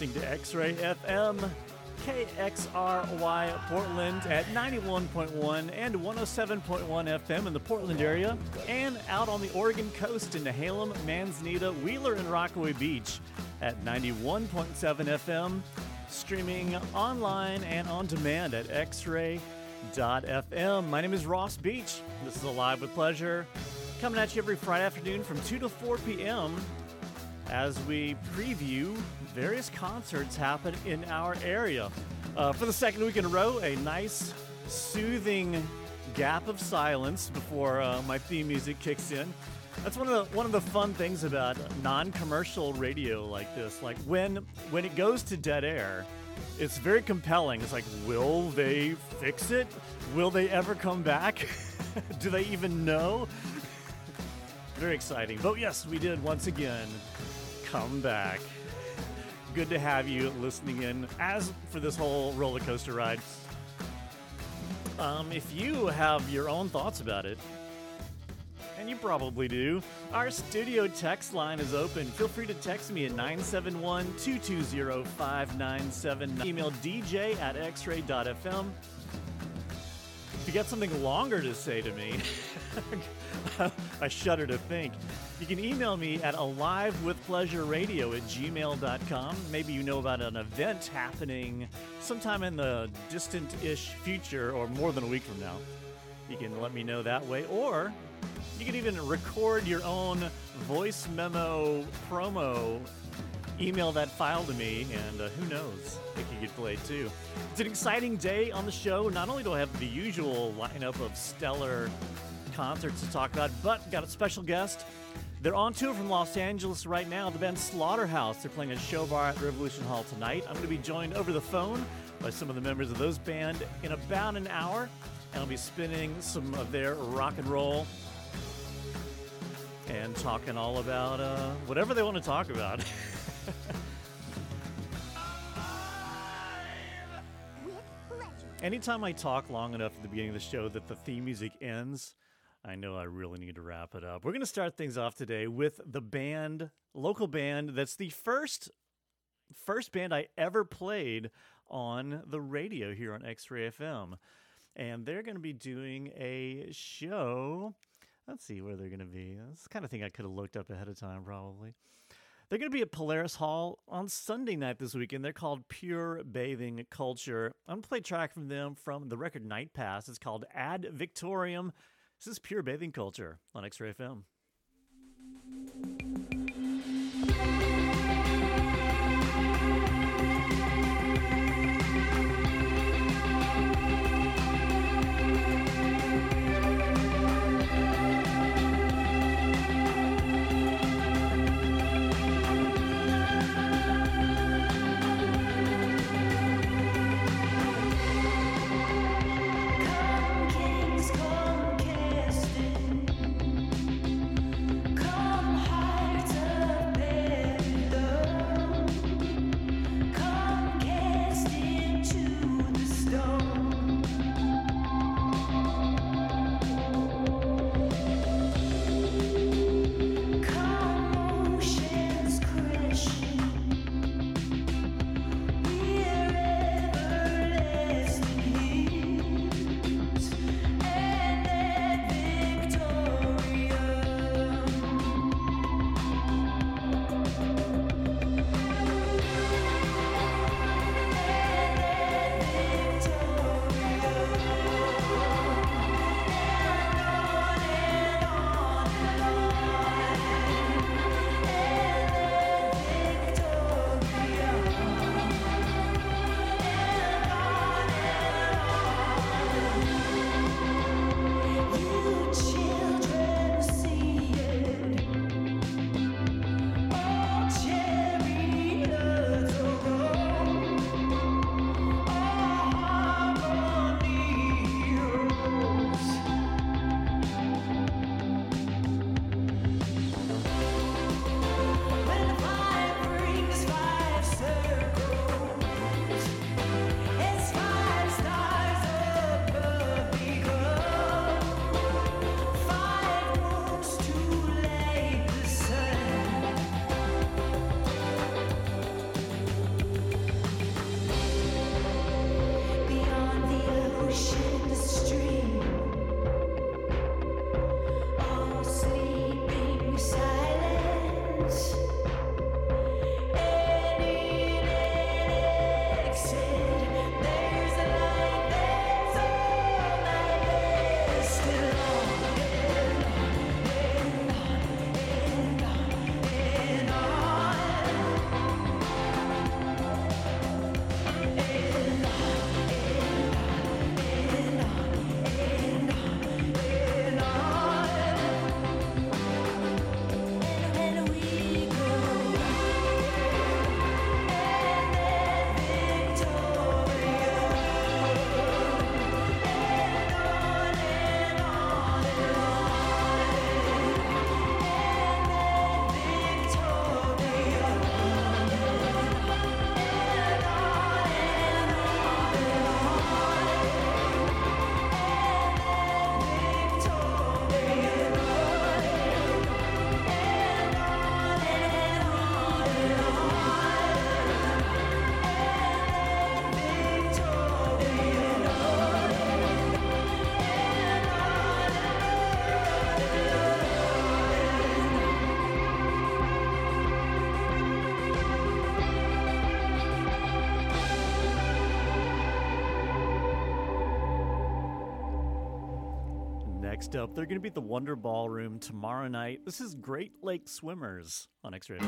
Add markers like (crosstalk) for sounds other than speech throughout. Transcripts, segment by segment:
listening to X Ray FM, KXRY Portland at 91.1 and 107.1 FM in the Portland area, and out on the Oregon coast in Nehalem, Manzanita, Wheeler, and Rockaway Beach at 91.7 FM, streaming online and on demand at xray.fm. My name is Ross Beach. This is Alive with Pleasure, coming at you every Friday afternoon from 2 to 4 p.m as we preview various concerts happen in our area. Uh, for the second week in a row, a nice, soothing gap of silence before uh, my theme music kicks in. That's one of the one of the fun things about non-commercial radio like this. Like when when it goes to dead air, it's very compelling. It's like, will they fix it? Will they ever come back? (laughs) Do they even know? (laughs) Very exciting. But yes, we did once again come back. Good to have you listening in as for this whole roller coaster ride. Um, if you have your own thoughts about it, and you probably do, our studio text line is open. Feel free to text me at 971 220 597. Email dj at xray.fm. You got something longer to say to me, (laughs) I shudder to think. You can email me at alivewithpleasureradio at gmail.com. Maybe you know about an event happening sometime in the distant ish future or more than a week from now. You can let me know that way. Or you can even record your own voice memo promo email that file to me, and uh, who knows, it could get played too. It's an exciting day on the show. Not only do I have the usual lineup of stellar concerts to talk about, but got a special guest. They're on tour from Los Angeles right now. The band Slaughterhouse. They're playing a show bar at Revolution Hall tonight. I'm going to be joined over the phone by some of the members of those band in about an hour, and I'll be spinning some of their rock and roll and talking all about uh, whatever they want to talk about. (laughs) Anytime I talk long enough at the beginning of the show that the theme music ends, I know I really need to wrap it up. We're going to start things off today with the band, local band that's the first first band I ever played on the radio here on X-Ray FM. And they're going to be doing a show. Let's see where they're going to be. That's the kind of thing I could have looked up ahead of time probably. They're going to be at Polaris Hall on Sunday night this weekend. They're called Pure Bathing Culture. I'm going to play a track from them from the record Night Pass. It's called Ad Victoriam. This is Pure Bathing Culture on X Ray FM. Next up, they're going to be at the Wonder Ballroom tomorrow night. This is Great Lake Swimmers on X Ray.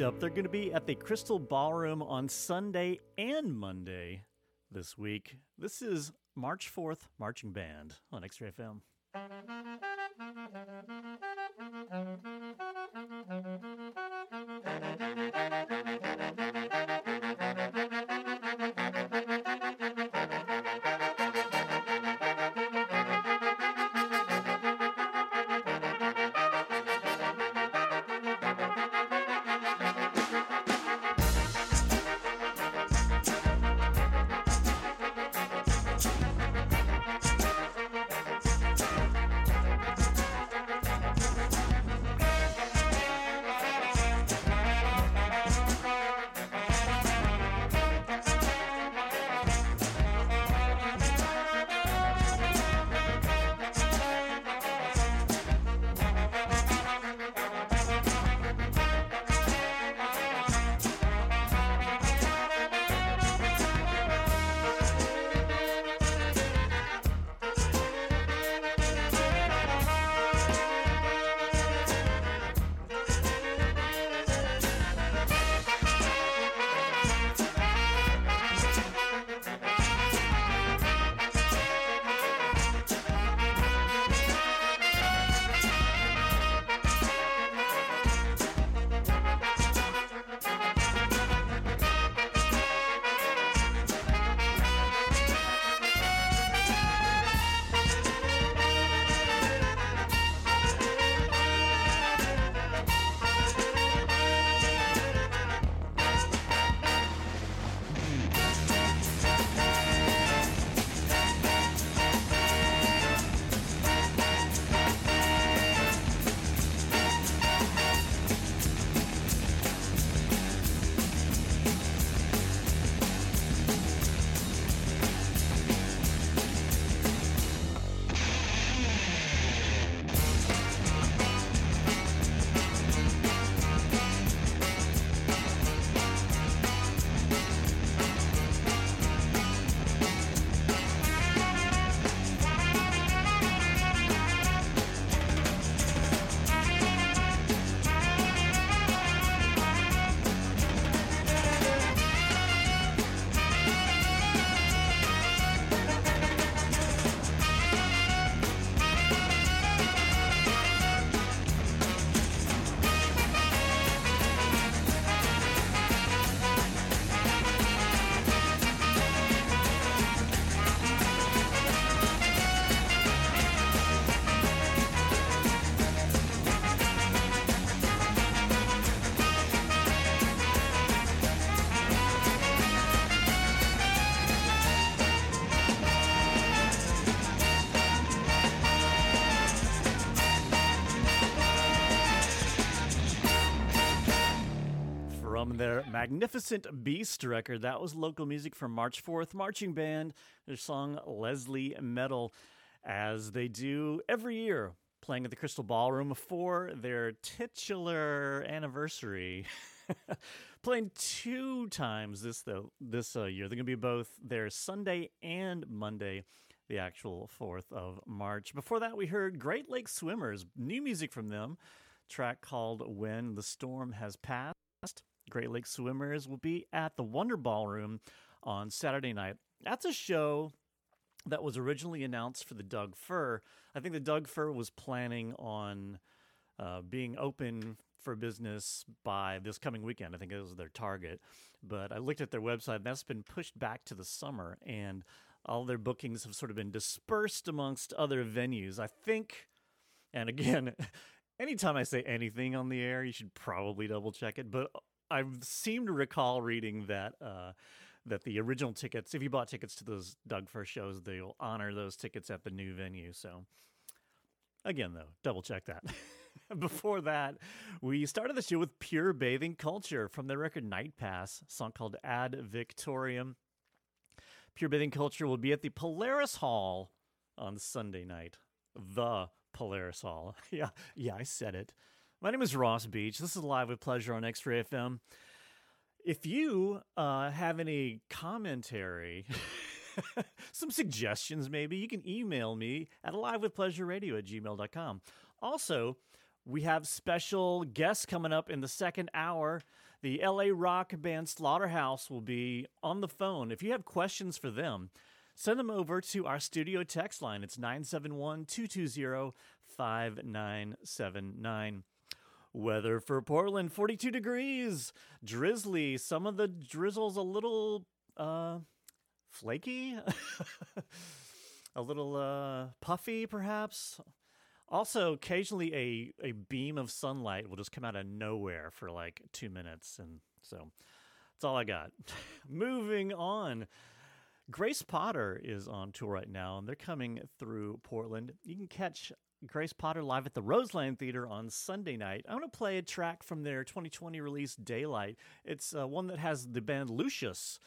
Next up, they're going to be at the Crystal Ballroom on Sunday and Monday this week. This is MarchFourth Marching Band on X Ray FM. (laughs) Magnificent Beast record. That was local music from MarchFourth Marching Band, their song Lesley Metal, as they do every year, playing at the Crystal Ballroom for their titular anniversary. (laughs) playing two times this though this uh, year. They're going to be both their Sunday and Monday, the actual 4th of March. Before that, we heard Great Lake Swimmers, new music from them track called When the Storm Has Passed. Great Lakes Swimmers will be at the Wonder Ballroom on Saturday night. That's a show that was originally announced for the Doug Fir. I think the Doug Fir was planning on uh, being open for business by this coming weekend. I think it was their target. But I looked at their website, and that's been pushed back to the summer, and all their bookings have sort of been dispersed amongst other venues. I think, and again, (laughs) anytime I say anything on the air, you should probably double check it. But I seem to recall reading that uh, that the original tickets, if you bought tickets to those Doug Fir's shows, they'll honor those tickets at the new venue. So again, though, double check that. (laughs) Before that, we started the show with Pure Bathing Culture from their record Night Pass, song called Ad Victoriam. Pure Bathing Culture will be at the Polaris Hall on Sunday night. The Polaris Hall. (laughs) yeah, yeah, I said it. My name is Ross Beach. This is Live with Pleasure on X Ray FM. If you uh, have any commentary, (laughs) some suggestions maybe, you can email me at alivewithpleasureradio at gmail.com. Also, we have special guests coming up in the second hour. The LA rock band Slaughterhouse will be on the phone. If you have questions for them, send them over to our studio text line. It's 971 220 5979. Weather for Portland 42 degrees, drizzly. Some of the drizzle's a little uh, flaky, (laughs) a little uh, puffy, perhaps. Also, occasionally a, a beam of sunlight will just come out of nowhere for like two minutes. And so that's all I got. (laughs) Moving on. Grace Potter is on tour right now, and they're coming through Portland. You can catch Grace Potter live at the Roseland Theater on Sunday night. I want to play a track from their 2020 release, Daylight. It's uh, one that has the band Lucius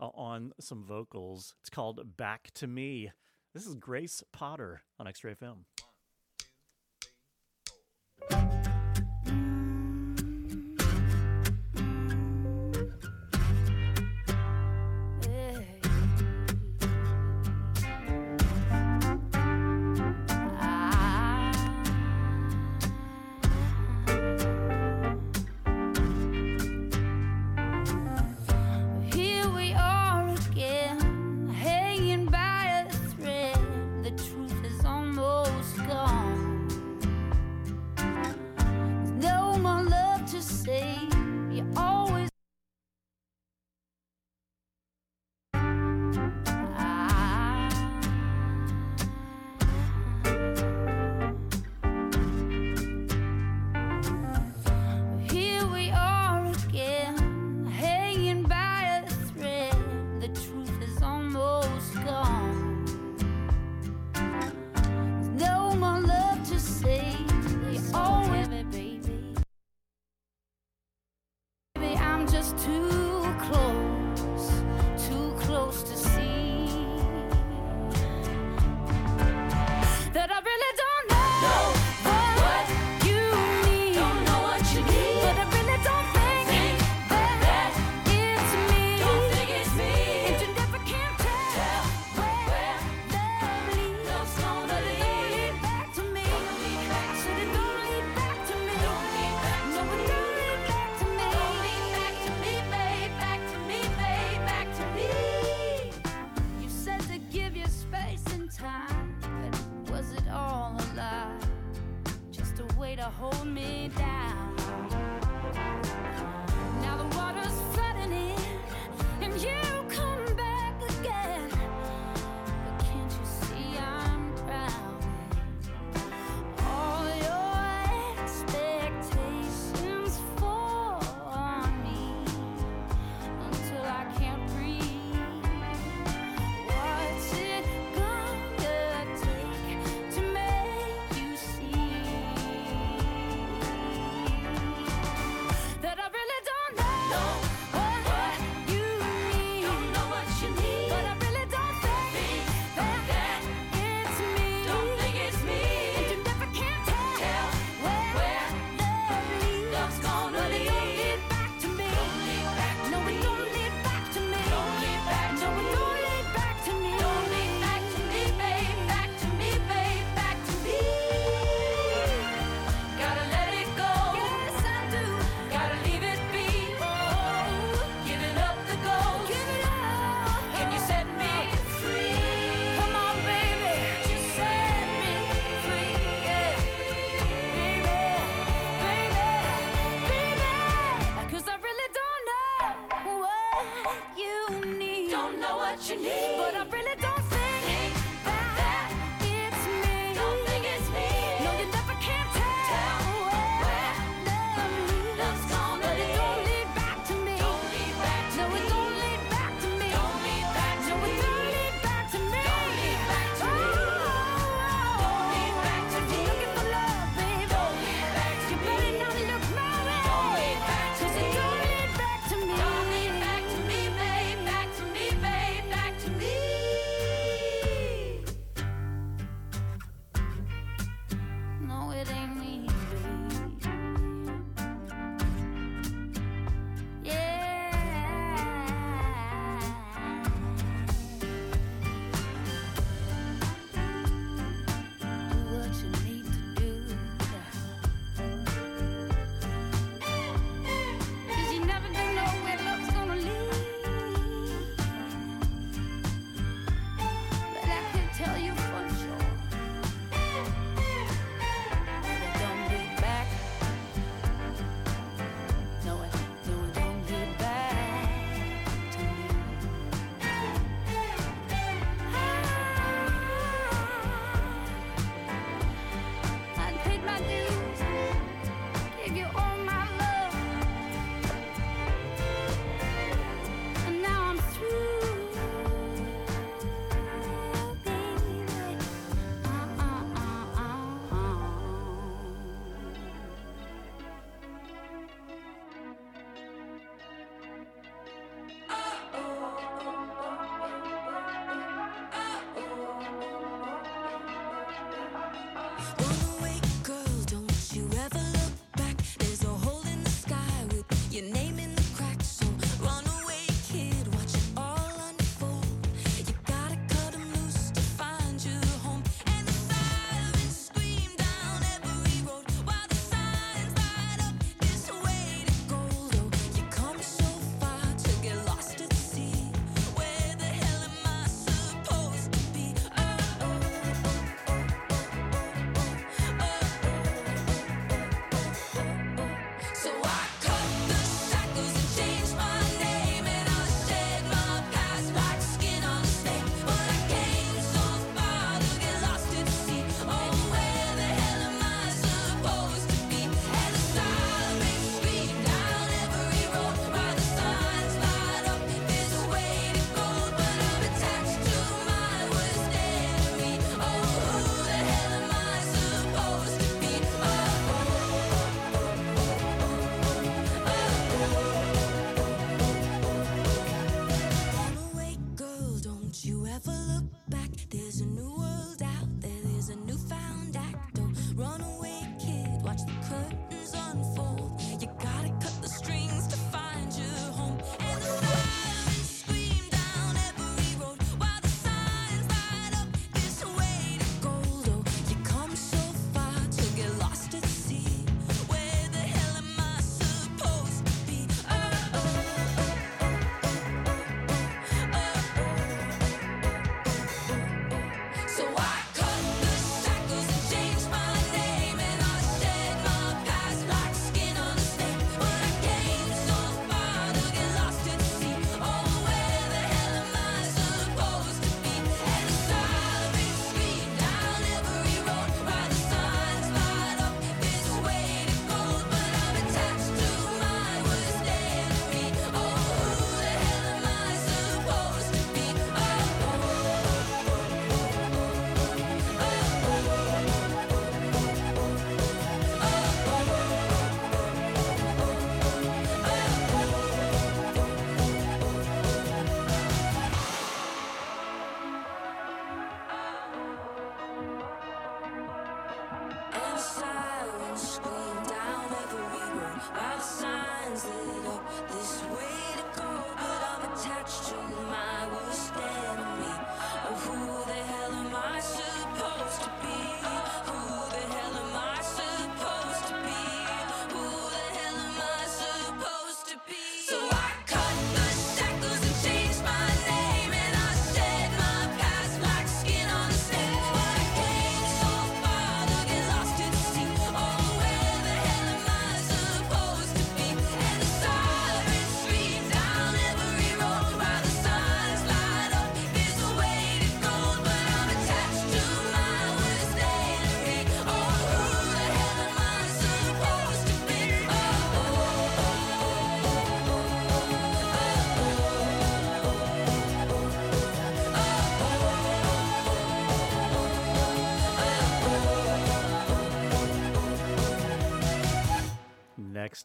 uh, on some vocals. It's called Back to Me. This is Grace Potter on X Ray FM.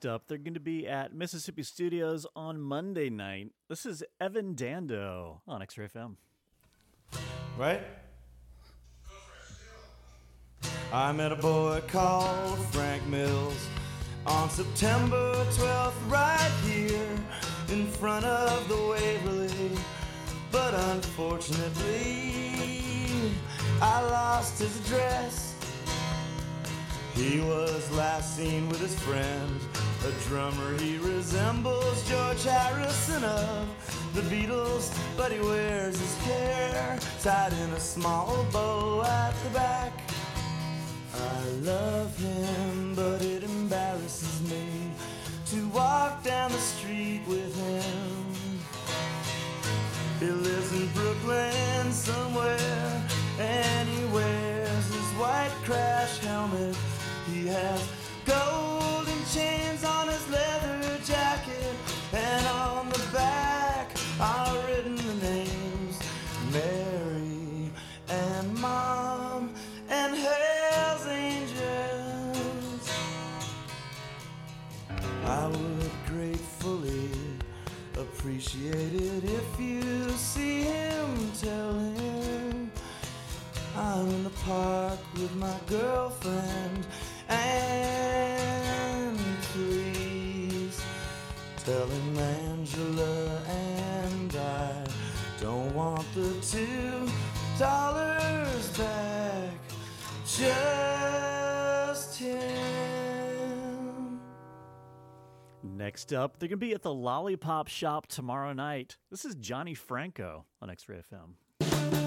Up, they're going to be at Mississippi Studios on Monday night. This is Evan Dando on X Ray FM. right? I met a boy called Frank Mills on September 12th, right here in front of the Waverly. But unfortunately, I lost his address. He was last seen with his friend, a drummer he resembles George Harrison of the Beatles, but he wears his hair tied in a small bow at the back. I love him, but it embarrasses me to walk down the street with him. He lives in Brooklyn somewhere, and he wears his white crash helmet. He has golden appreciate it if you see him. Tell him I'm in the park with my girlfriend. And please tell him Angela and I don't want the two dollars back. Just Next up, they're going to be at the Lollipop Shop tomorrow night. This is Johnny Franco on X Ray FM.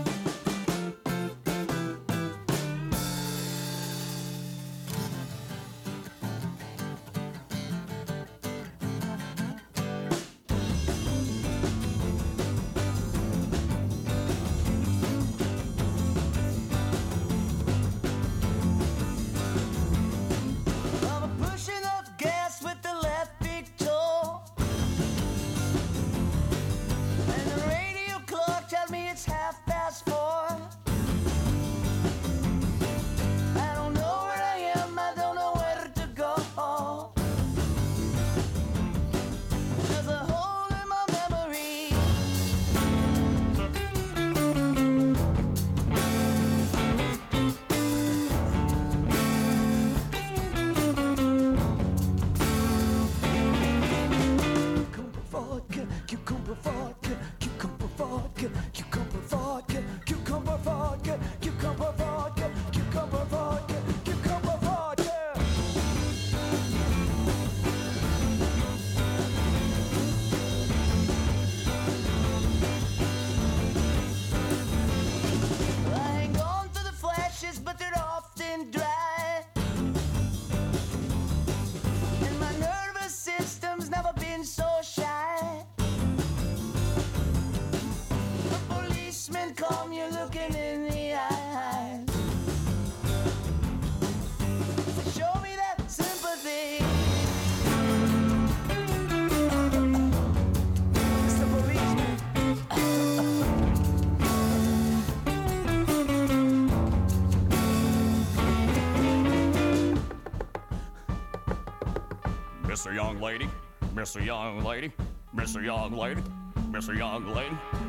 Mr. Young Lady, Mr. Young Lady, Mr. Young Lady, Mr. Young Lady.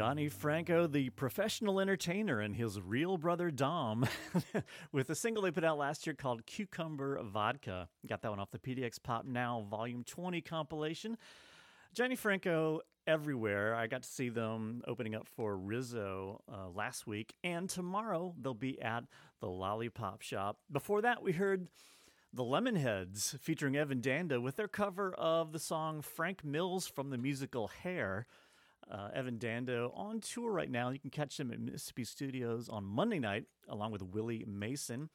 Johnny Franco, the professional entertainer, and his real brother Dom, (laughs) with a single they put out last year called Cucumber Vodka. Got that one off the PDX Pop Now Volume 20 compilation. Johnny Franco everywhere. I got to see them opening up for Rizzo uh, last week, and tomorrow they'll be at the Lollipop Shop. Before that, we heard the Lemonheads featuring Evan Dando with their cover of the song Frank Mills from the musical Hair. Uh, Evan Dando on tour right now. You can catch him at Mississippi Studios on Monday night, along with Willie Mason.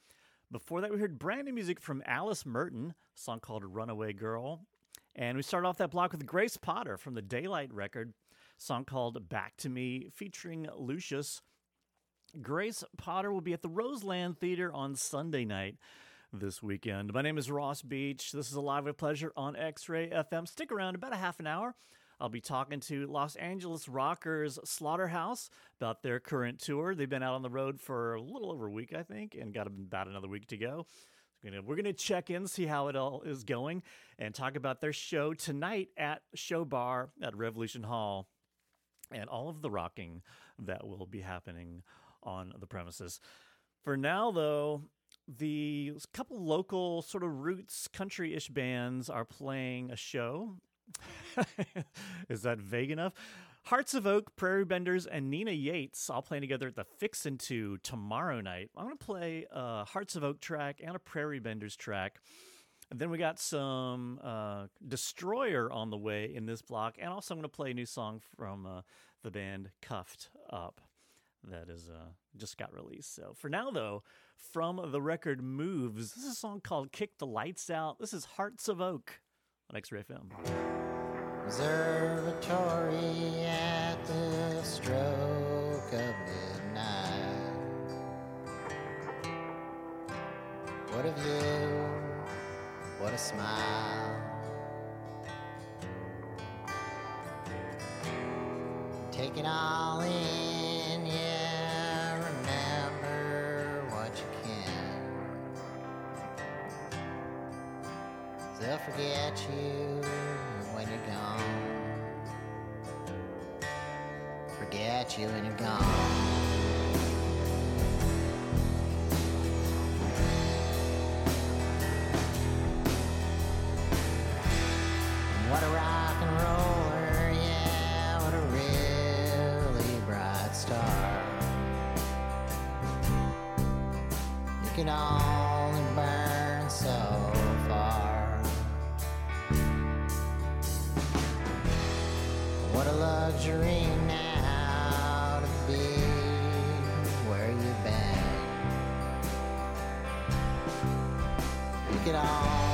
Before that, we heard brand new music from Alice Merton, a song called Runaway Girl. And we started off that block with Grace Potter from the Daylight record, song called Back to Me, featuring Lucius. Grace Potter will be at the Roseland Theater on Sunday night this weekend. My name is Ross Beach. This is a live with pleasure on X Ray FM. Stick around about a half an hour. I'll be talking to Los Angeles rockers Slaughterhouse about their current tour. They've been out on the road for a little over a week, I think, and got about another week to go. We're going to check in, see how it all is going, and talk about their show tonight at Show Bar at Revolution Hall and all of the rocking that will be happening on the premises. For now, though, the couple local sort of roots country ish bands are playing a show. (laughs) Is that vague enough? Hearts of Oak, Prairie Benders, and Nina Yates all playing together at the Fixin' to tomorrow night. I'm to play a Hearts of Oak track and a Prairie Benders track. And then we got some uh, Destroyer on the way in this block. And also, I'm going to play a new song from uh, the band Cuffed Up that is uh, just got released. So for now, though, from the record Moves, this is a song called Kick the Lights Out. This is Hearts of Oak on X Ray FM. Observatory at the stroke of midnight. What a view, what a smile. Take it all in, They'll forget you when you're gone. Forget you when you're gone. What a rock and roller, yeah, what a really bright star. You can only luxury now to be where been. You could only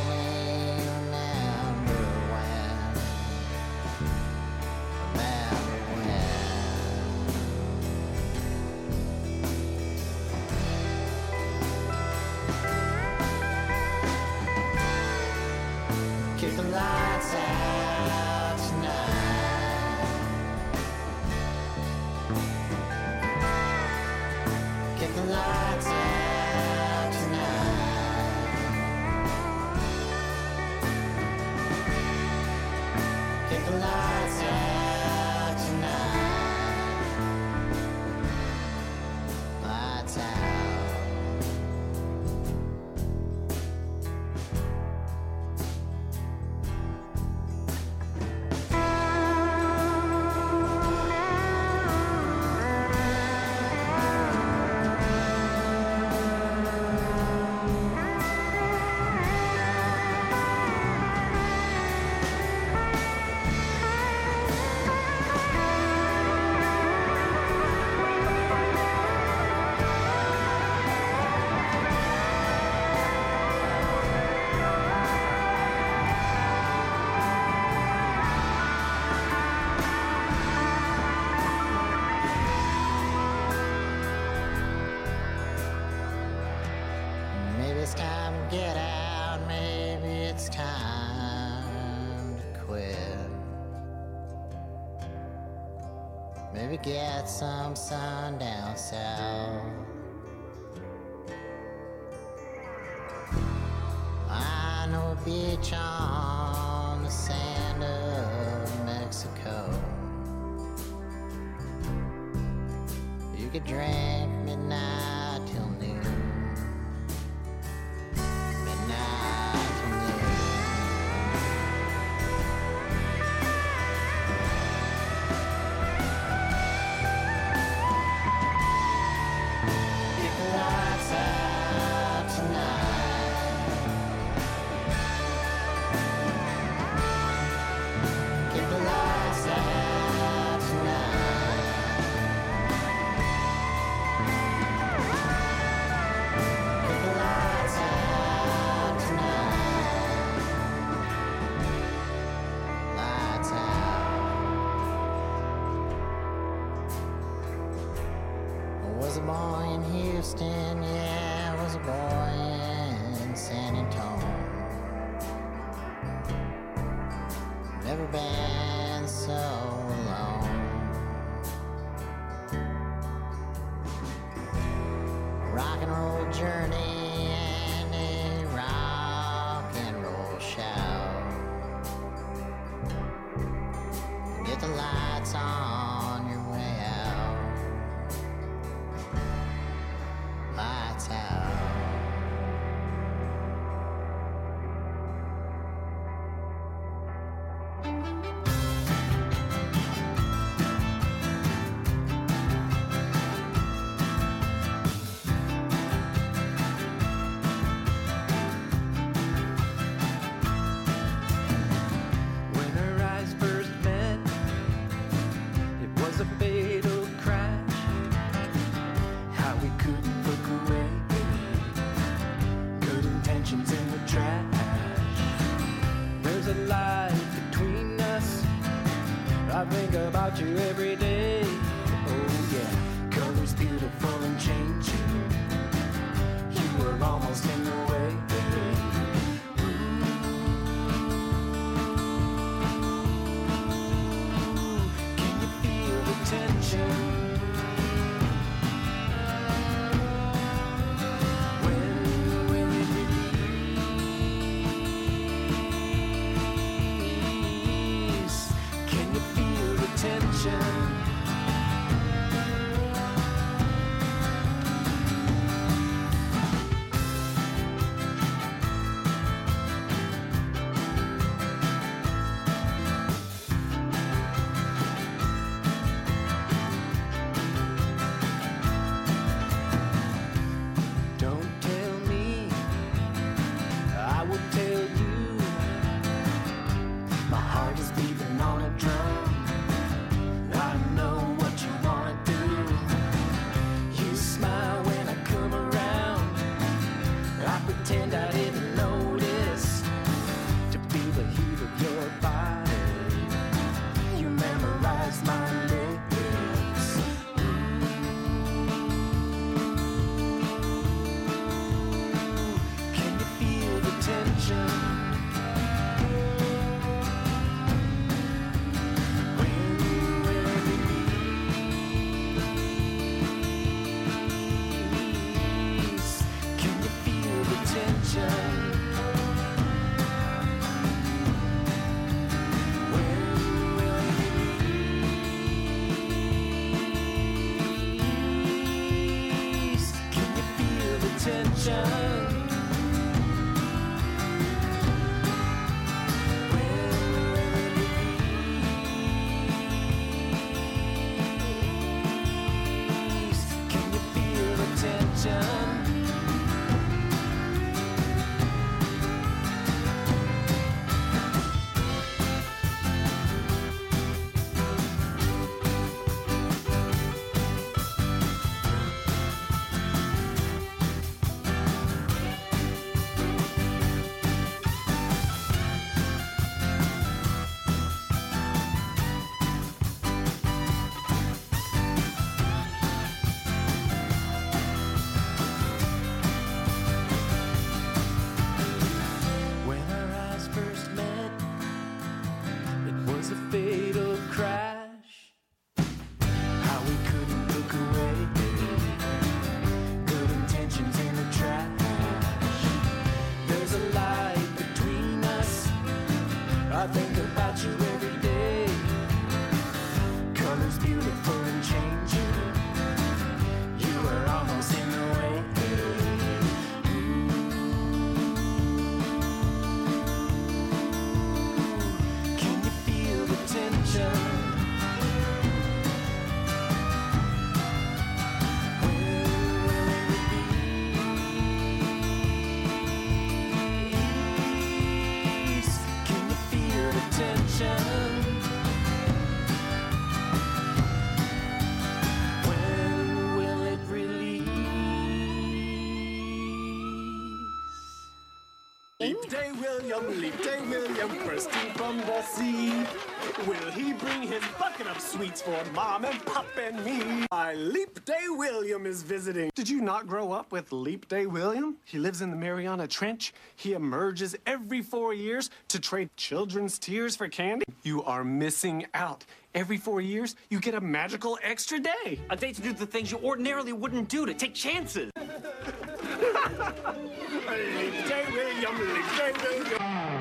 Get some sun down south. I know a beach on the sand of Mexico. You could drink William, leap day William, bursting from the sea. Will he bring his bucket of sweets for mom and pop and me? My leap day William is visiting. Did you not grow up with leap day William? He lives in the Mariana Trench. He emerges every four years to trade children's tears for candy. You are missing out. Every four years, you get a magical extra day. A day to do the things you ordinarily wouldn't do, to take chances. (laughs) leap day William, leap day William.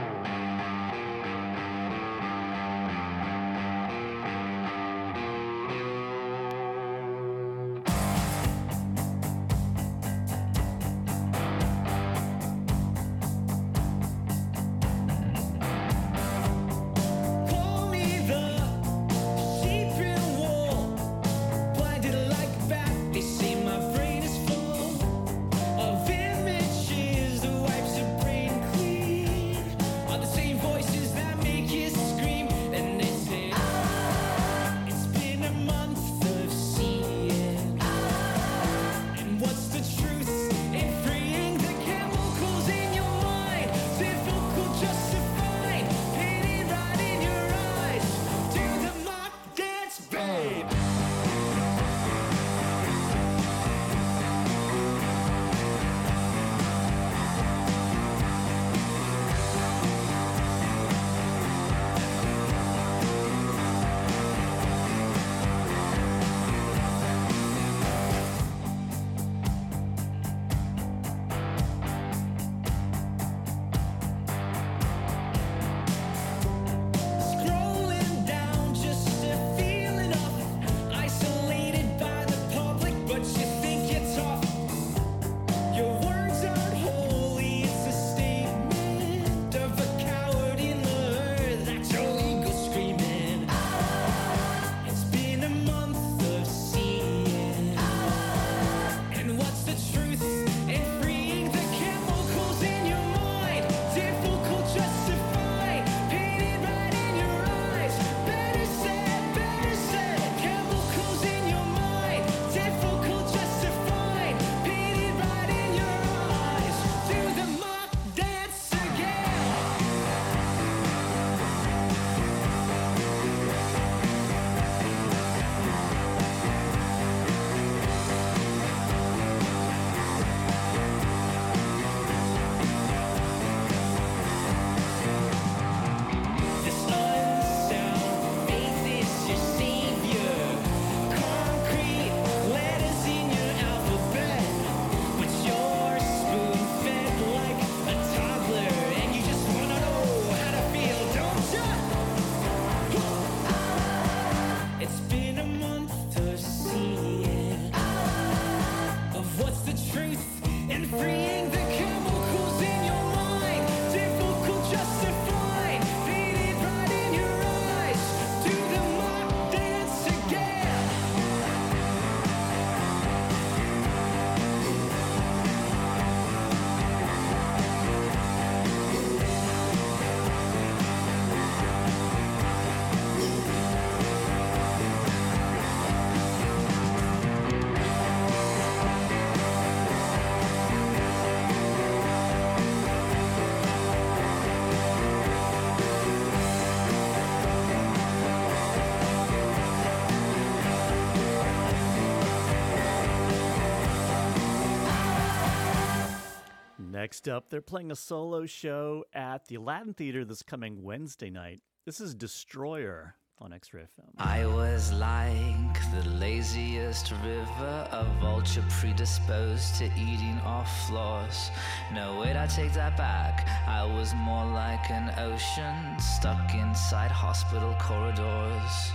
Next up, they're playing a solo show at the Aladdin Theater this coming Wednesday night. This is Destroyer on X-Ray FM. I was like the laziest river, a vulture predisposed to eating off floors. No, wait, I take that back. I was more like an ocean stuck inside hospital corridors.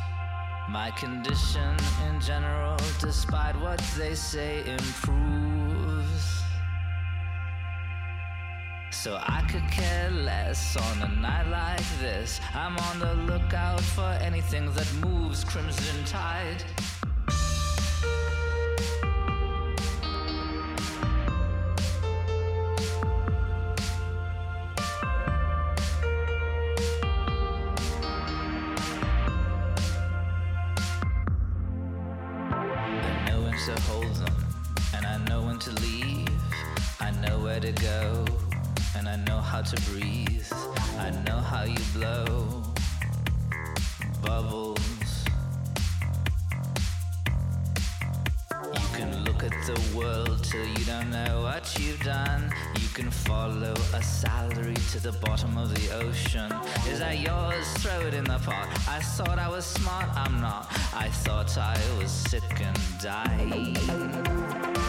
My condition in general, despite what they say, improves. So I could care less on a night like this. I'm on the lookout for anything that moves Crimson Tide. I know when to hold them, and I know when to leave. I know where to go I know how to breathe. I know how you blow bubbles. You can look at the world till you don't know what you've done. You can follow a salary to the bottom of the ocean. Is that yours? Throw it in the pot. I thought I was smart, I'm not. I thought I was sick and dying.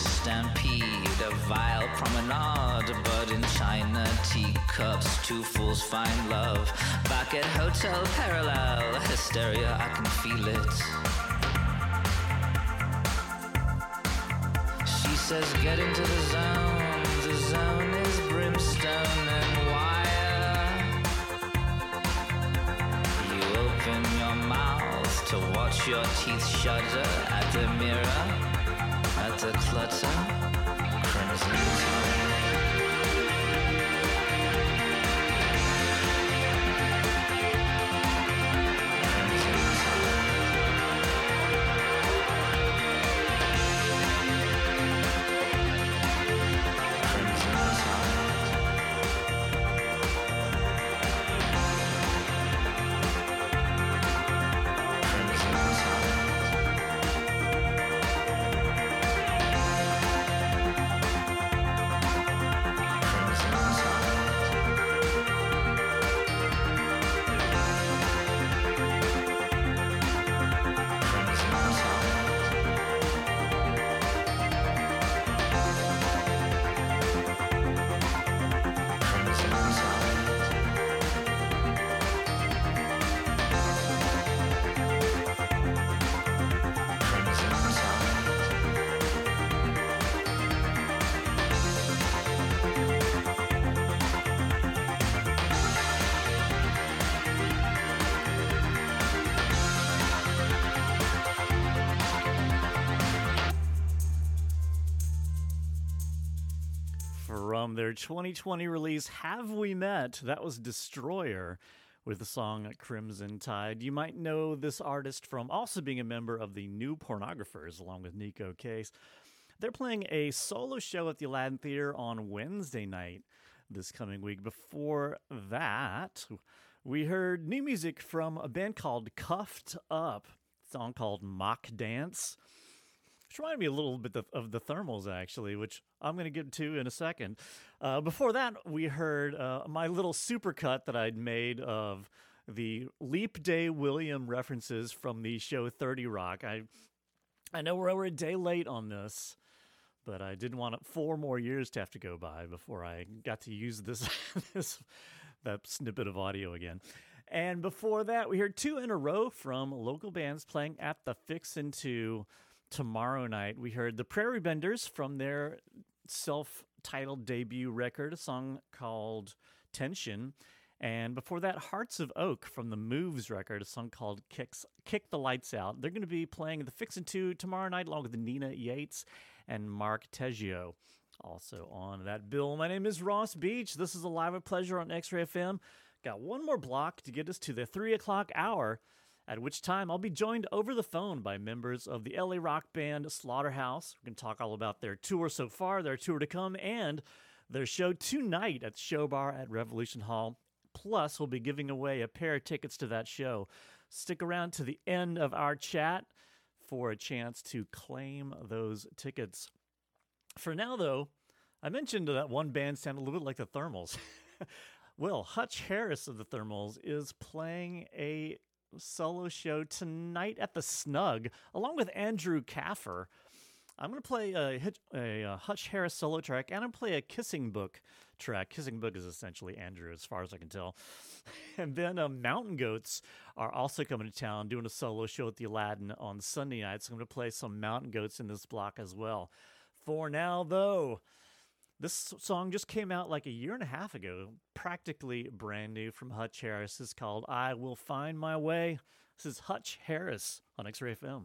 Stampede, a vile promenade, but in China teacups, two fools find love. Back at Hotel Parallel, hysteria, I can feel it. She says, get into the zone. The zone is brimstone and wire. You open your mouth to watch your teeth shudder at the mirror, the clutter, crimson From their 2020 release, Have We Met? That was Destroyer with the song Crimson Tide. You might know this artist from also being a member of the New Pornographers, along with Neko Case. They're playing a solo show at the Aladdin Theater on Wednesday night this coming week. Before that, we heard new music from a band called Cuffed Up, song called Mock Dance. Which reminded me a little bit of, the thermals, actually, which I'm going to get to in a second. Uh, before that, we heard uh, my little supercut that I'd made of the Leap Day William references from the show 30 Rock. I, I know we're, we're a day late on this, but I didn't want four more years to have to go by before I got to use this, (laughs) this that snippet of audio again. And before that, we heard two in a row from local bands playing at the Fixin' To tomorrow night. We heard the Prairie Benders from their self titled debut record, a song called Tension. And before that, Hearts of Oak from the Moves record, a song called Kicks, Kick the Lights Out. They're going to be playing the Fixin' To tomorrow night along with Nina Yates and Mark Teggio. Also on that bill, my name is Ross Beach. This is a live at pleasure on X Ray FM. Got one more block to get us to the three o'clock hour. At which time I'll be joined over the phone by members of the LA rock band Slaughterhouse. We can talk all about their tour so far, their tour to come, and their show tonight at Show Bar at Revolution Hall. Plus, we'll be giving away a pair of tickets to that show. Stick around to the end of our chat for a chance to claim those tickets. For now, though, I mentioned that one band sounded a little bit like the Thermals. (laughs) well, Hutch Harris of the Thermals is playing a solo show tonight at the Snug, along with Andrew Caffer. I'm going to play a, a, uh Hutch Harris solo track, and I'm going to play a Kissing Book track. Kissing Book is essentially Andrew, as far as I can tell. (laughs) And then uh, Mountain Goats are also coming to town, doing a solo show at the Aladdin on Sunday night. So I'm going to play some Mountain Goats in this block as well. For now, though, this song just came out like a year and a half ago, practically brand new from Hutch Harris. It's called I Will Find My Way. This is Hutch Harris on X Ray FM.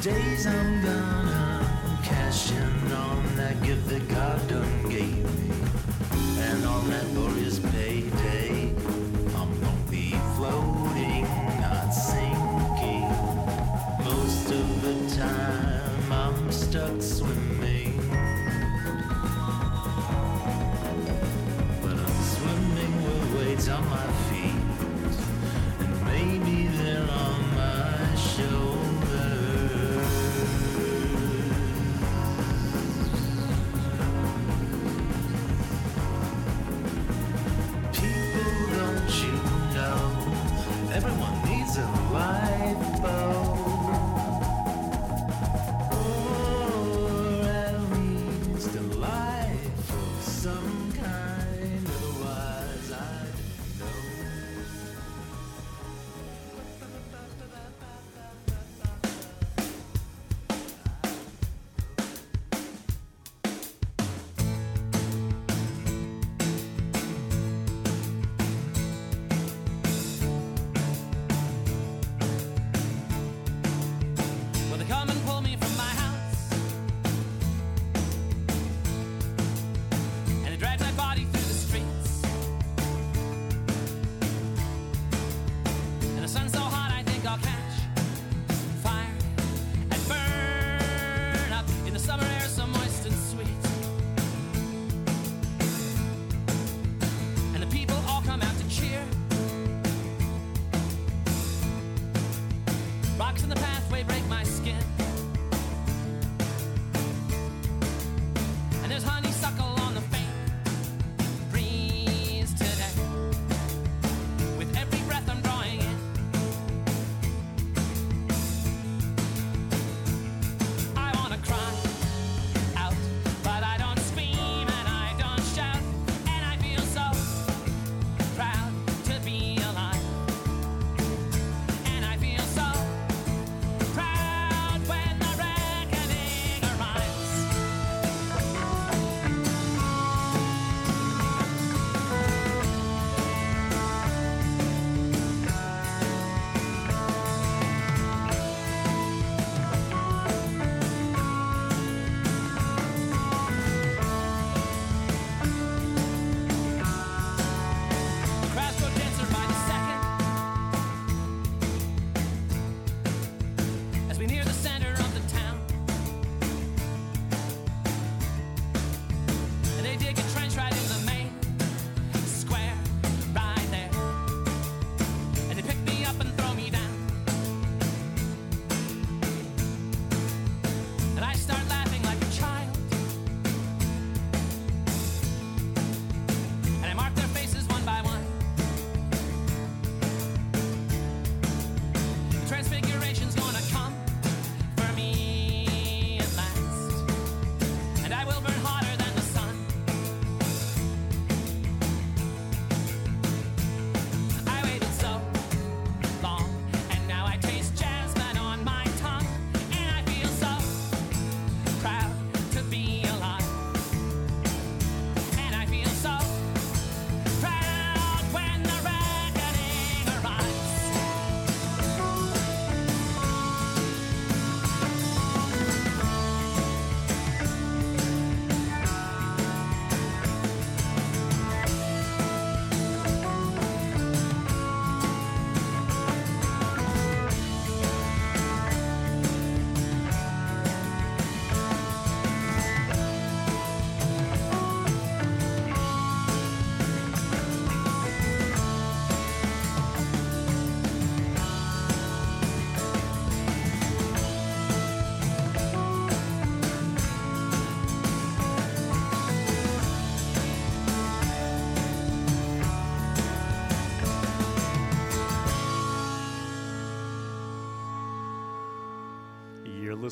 Days I'm gonna cash in on that gift that God done gave me. And on that glorious payday, I'm gonna be floating, not sinking. Most of the time I'm stuck swimming.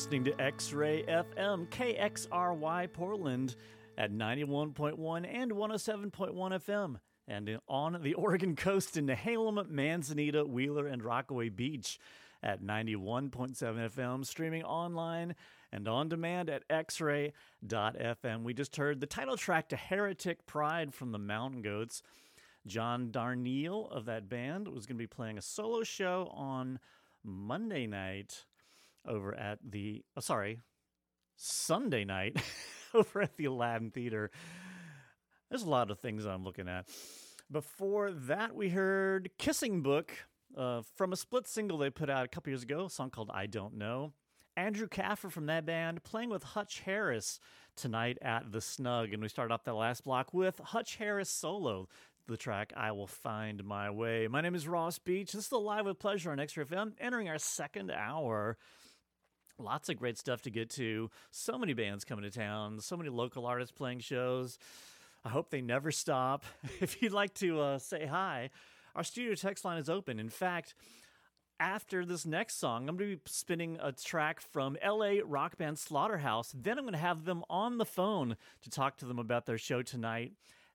Listening to X Ray FM, KXRY Portland at 91.1 and 107.1 FM, and on the Oregon coast in Nehalem, Manzanita, Wheeler, and Rockaway Beach at 91.7 FM, streaming online and on demand at xray.fm. We just heard the title track to Heretic Pride from the Mountain Goats. John Darnielle of that band was going to be playing a solo show on Monday night over at the oh, sorry Sunday night (laughs) over at the Aladdin Theater. There's a lot of things I'm looking at. Before that, we heard Kissing Book uh, from a split single they put out a couple years ago, a song called I Don't Know. Andrew Caffer from that band playing with Hutch Harris tonight at the Snug. And we started off that last block with Hutch Harris solo, the track I Will Find My Way. My name is Ross Beach. This is the Live with Pleasure on X Ray FM, entering our second hour. Lots of great stuff to get to. So many bands coming to town, so many local artists playing shows. I hope they never stop. (laughs) If you'd like to uh, say hi, our studio text line is open. In fact, after this next song, I'm going to be spinning a track from LA rock band Slaughterhouse. Then I'm going to have them on the phone to talk to them about their show tonight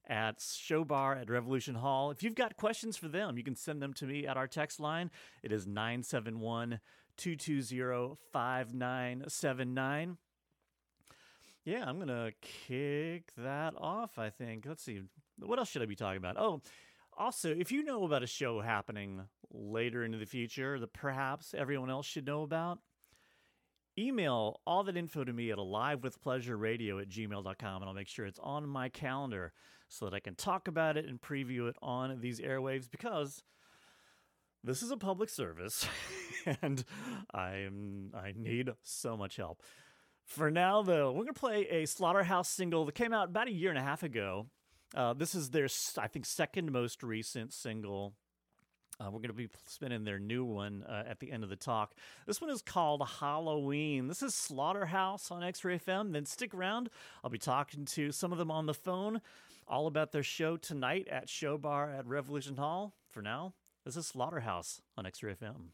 at Show Bar at Revolution Hall. If you've got questions for them, you can send them to me at our text line. It is 971 220 5979. Yeah, I'm going to kick that off, I think. Let's see. What else should I be talking about? Oh, also, if you know about a show happening later into the future that perhaps everyone else should know about, email all that info to me at alivewithpleasureradio at gmail.com and I'll make sure it's on my calendar so that I can talk about it and preview it on these airwaves because this is a public service (laughs) and I am I need so much help. For now, though, we're going to play a Slaughterhouse single that came out about a year and a half ago. Uh, this is their, I think, second most recent single. Uh, we're going to be spinning their new one uh, at the end of the talk. This one is called Halloween. This is Slaughterhouse on X Ray FM. Then stick around. I'll be talking to some of them on the phone all about their show tonight at Show Bar at Revolution Hall. For now, this is Slaughterhouse on X Ray FM.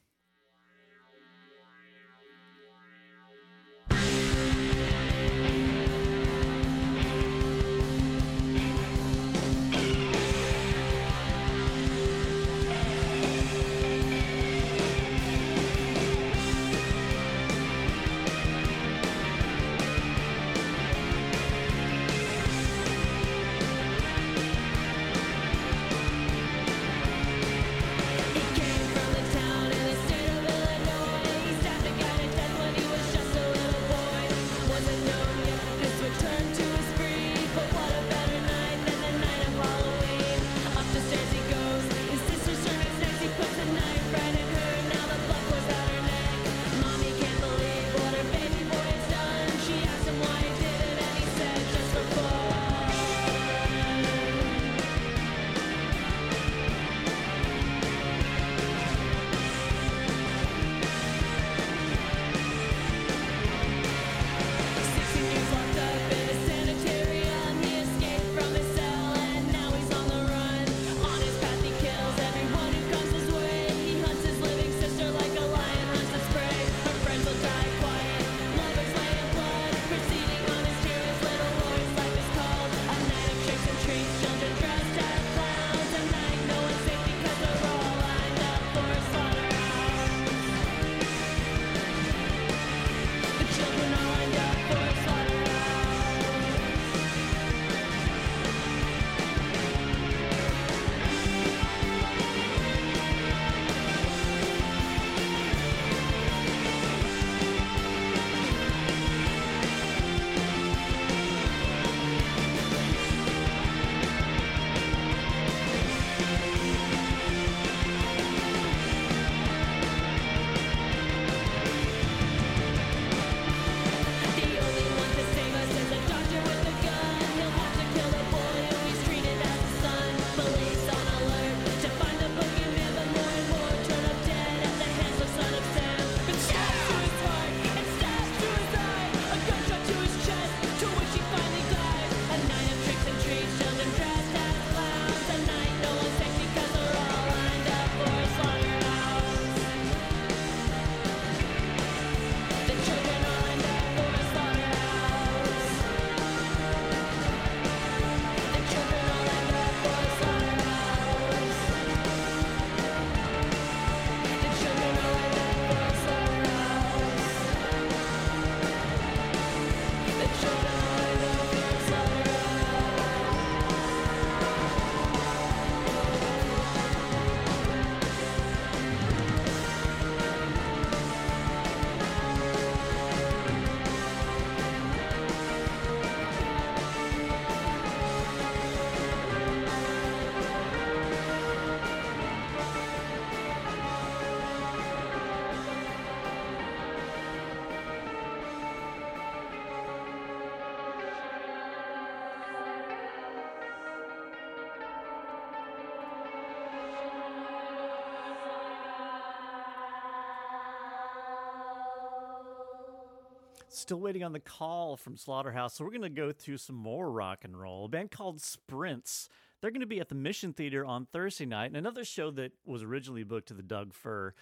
Still waiting on the call from Slaughterhouse, so we're going to go through some more rock and roll. A band called Sprints. They're going to be at the Mission Theater on Thursday night, and another show that was originally booked to the Doug Fir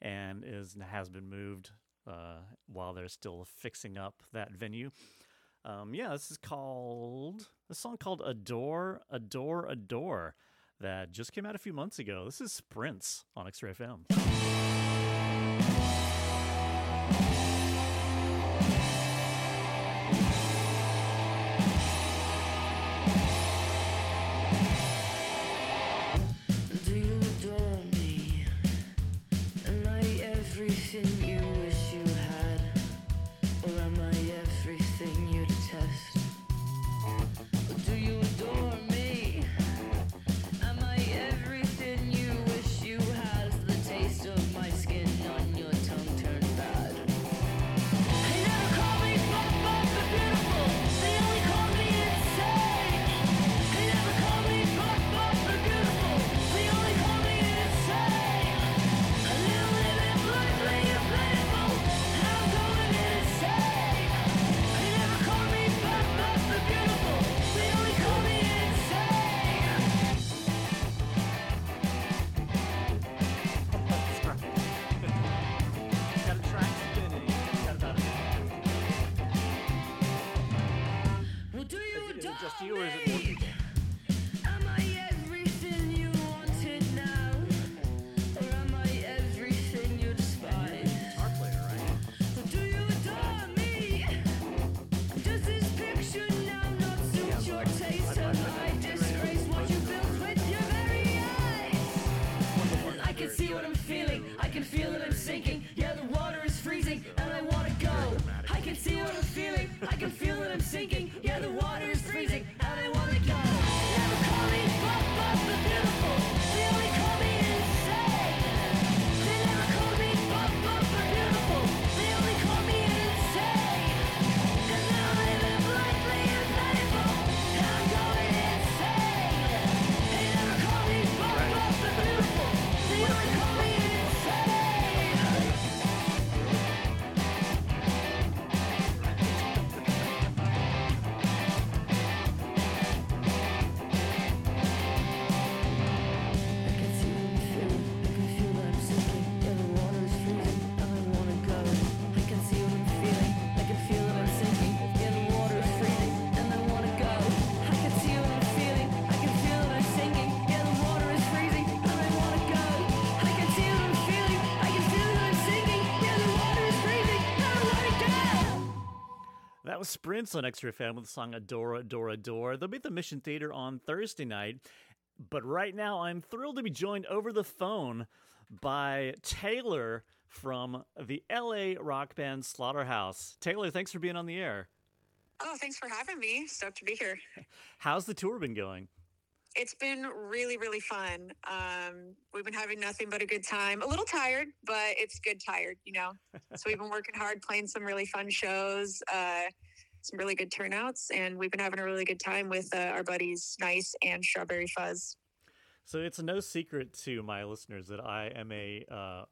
and is has been moved uh, while they're still fixing up that venue. Um, yeah, this is called a song called "Adore, Adore, Adore" that just came out a few months ago. This is Sprints on X-Ray FM. Sprints on X Ray FM with the song Adore, Adore, Adore. They'll be at the Mission Theater on Thursday night. But right now, I'm thrilled to be joined over the phone by Taylor from the LA rock band Slaughterhouse. Taylor, thanks for being on the air. Oh, thanks for having me. Stoked to be here. How's the tour been going? It's been really, really fun. Um, we've been having nothing but a good time. A little tired, but it's good tired, you know. (laughs) so we've been working hard, playing some really fun shows, uh, some really good turnouts, and we've been having a really good time with uh, our buddies Nice and Strawberry Fuzz. So it's no secret to my listeners that I am a uh,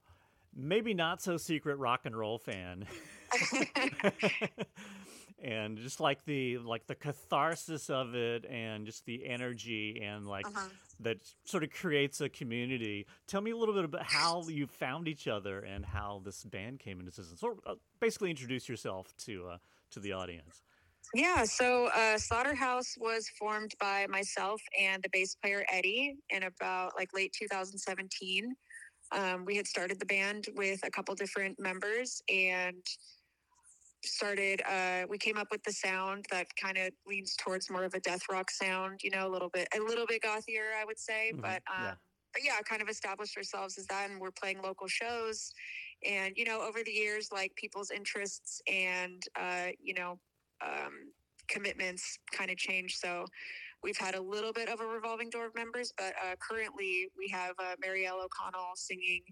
maybe not so secret rock and roll fan. (laughs) (laughs) and just like the like the catharsis of it and just the energy and like Uh-huh. that sort of creates a community. Tell me a little bit about how you found each other and how this band came into existence. So uh, basically introduce yourself to uh, to the audience. Yeah, so uh, Slaughterhouse was formed by myself and the bass player Eddie in about like late 2017. Um, we had started the band with a couple different members and started. Uh, we came up with the sound that kind of leans towards more of a death rock sound, you know, a little bit, a little bit gothier, I would say. Mhm, But um, yeah. but yeah, kind of established ourselves as that, and we're playing local shows. And you know, over the years, like people's interests and uh, you know um, commitments kind of change. So we've had a little bit of a revolving door of members, but uh, currently we have uh, Marielle O'Connell singing,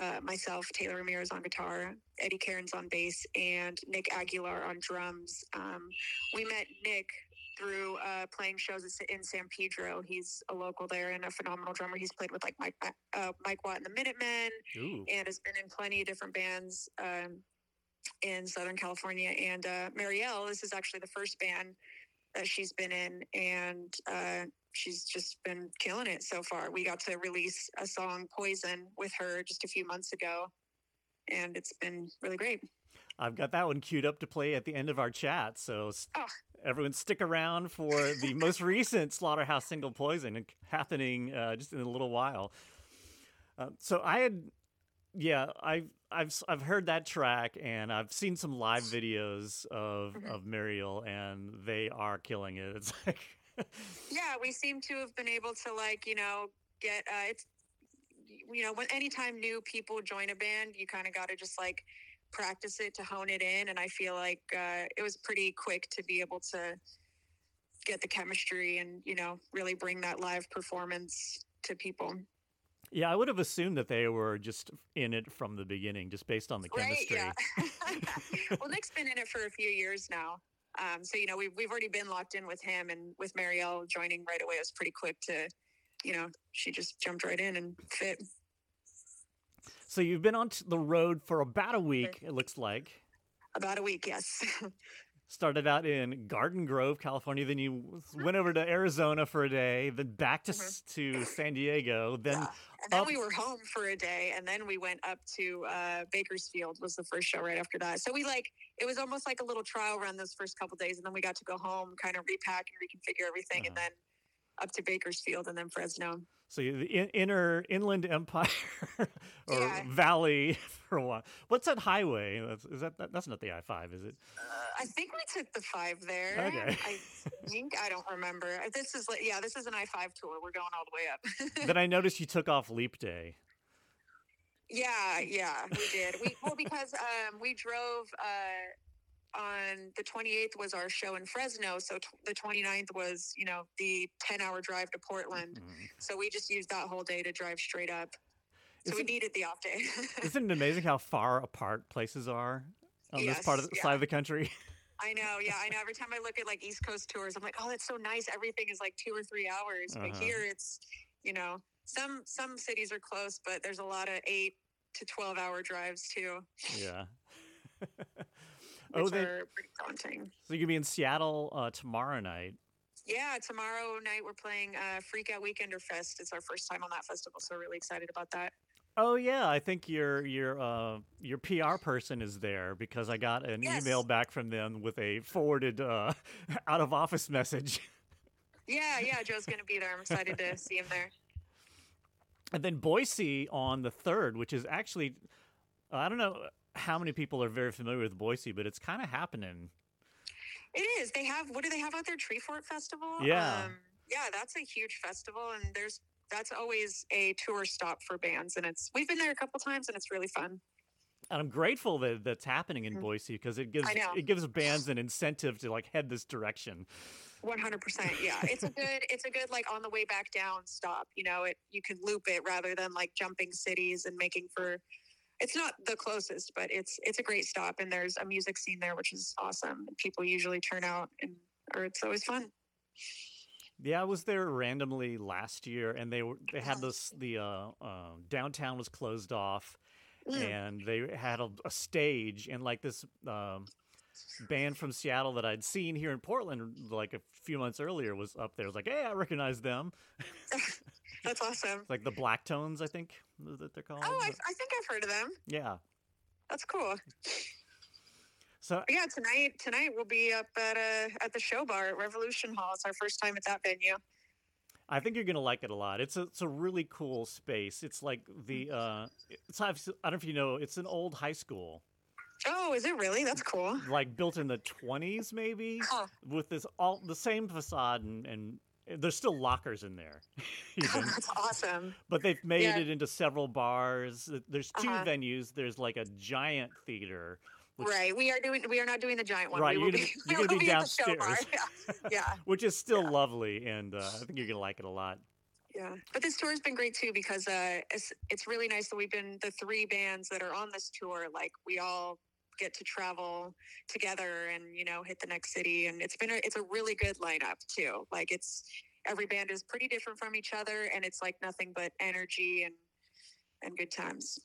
uh, myself, Taylor Ramirez on guitar, Eddie Cairns on bass, and Nick Aguilar on drums. Um, we met Nick through uh, playing shows in San Pedro. He's a local there and a phenomenal drummer. He's played with like Mike uh, Mike Watt and the Minutemen Ooh. and has been in plenty of different bands. Um, in Southern California. And uh, Marielle, this is actually the first band that she's been in, and uh, she's just been killing it so far. We got to release a song, Poison, with her just a few months ago, and it's been really great. I've got that one queued up to play at the end of our chat. So Oh. Everyone stick around for the most recent Slaughterhouse single Poison happening uh, just in a little while. Uh, so I had, yeah, I've, I've, I've heard that track and I've seen some live videos of, Mm-hmm. of Muriel and they are killing it. It's like, (laughs) yeah we seem to have been able to like you know get uh it's you know when anytime new people join a band you kind of got to just like practice it to hone it in and i feel like uh it was pretty quick to be able to get the chemistry and you know really bring that live performance to people. Yeah, I would have assumed that they were just in it from the beginning, just based on the right chemistry. yeah. (laughs) (laughs) Well nick's been in it for a few years now. Um so you know we've, we've already been locked in with him and with marielle joining right away. It was pretty quick to you know she just jumped right in and fit So you've been on t- the road for about a week, it looks like. About a week, yes. (laughs) Started out in Garden Grove, California. Then you Mm-hmm. went over to Arizona for a day. Then back to s to San Diego. Then and then up- we were home for a day, and then we went up to uh, Bakersfield. Was the first show right after that. So we like it was almost like a little trial run those first couple days, and then we got to go home, kind of repack and reconfigure everything, and then up to Bakersfield and then Fresno. so the in, inner inland empire (laughs) or Yeah. valley (laughs) for a while. What's that highway? That's, is that, that that's not the I five, is it? I think we took the five there. Okay. I think I don't remember. This is like yeah, this is an I five tour. We're going all the way up. (laughs) then I noticed you took off leap day. Yeah, yeah, we did. We well because um, we drove uh, on the 28th was our show in Fresno, so t- the 29th was you know the 10 hour drive to Portland. Mm-hmm. So we just used that whole day to drive straight up. So we Isn't- needed the off day. (laughs) Isn't it amazing how far apart places are on this part of the Yes, side of the country? (laughs) I know, yeah, I know. Every time I look at like East Coast tours, I'm like, oh, that's so nice. Everything is like two or three hours, Uh-huh. but here it's you know some some cities are close, but there's a lot of eight to 12 hour drives too. yeah. (laughs) Oh, they, are pretty daunting. so you're gonna be in Seattle uh, tomorrow night. Yeah, tomorrow night we're playing uh, Freakout Weekender Fest. It's our first time on that festival, so we're really excited about that. Oh yeah, I think your your uh, your PR person is there because I got an Yes. email back from them with a forwarded uh, (laughs) out of office message. Yeah, yeah, Joe's going to be there. I'm excited to see him there. And then Boise on the third, which is actually I don't know how many people are very familiar with Boise, but it's kind of happening. It is. They have what do they have out there? Treefort Festival. Yeah. um, yeah, that's a huge festival, and there's that's always a tour stop for bands, and it's we've been there a couple times, and it's really fun. And I'm grateful that that's happening in Boise because it gives Mm-hmm. It gives bands an incentive to like head this direction. One hundred percent. Yeah, it's a good. It's a good like on the way back down stop. You know, it you can loop it rather than like jumping cities and making for. It's not the closest, but it's it's a great stop, and there's a music scene there, which is awesome. People usually turn out, and or it's always fun. Yeah, I was there randomly last year, and they were they had this the uh, uh, downtown was closed off, Mm. and they had a, a stage, and like this um, band from Seattle that I'd seen here in Portland like a few months earlier was up there. I was like, hey, I recognize them. (laughs) That's awesome. Like the Black Tones, I think that they're called. Oh, I, I think I've heard of them. yeah. That's cool. So But yeah, tonight tonight we'll be up at uh at the show bar at Revolution Hall. It's our first time at that venue. I think you're gonna like it a lot. It's a it's a really cool space. It's like the uh, it's I don't know if you know. It's an old high school. Oh, is it really? That's cool. like built in the 20s maybe huh. with this all the same facade and, and there's still lockers in there. (laughs) That's awesome. but they've made Yeah. it into several bars there's 2 Uh-huh. venues there's like a giant theater which, Right. We are doing we are not doing the giant one. Right, We you're will gonna be, (laughs) be- you're gonna be at the show bar. downstairs. Yeah. (laughs) yeah. which is still lovely and uh, i think you're gonna like it a lot Yeah, but this tour has been great too because uh, it's it's really nice that we've been the three bands that are on this tour. Like we all get to travel together and you know hit the next city, and it's been a, it's a really good lineup too. Like it's every band is pretty different from each other, and it's like nothing but energy and and good times.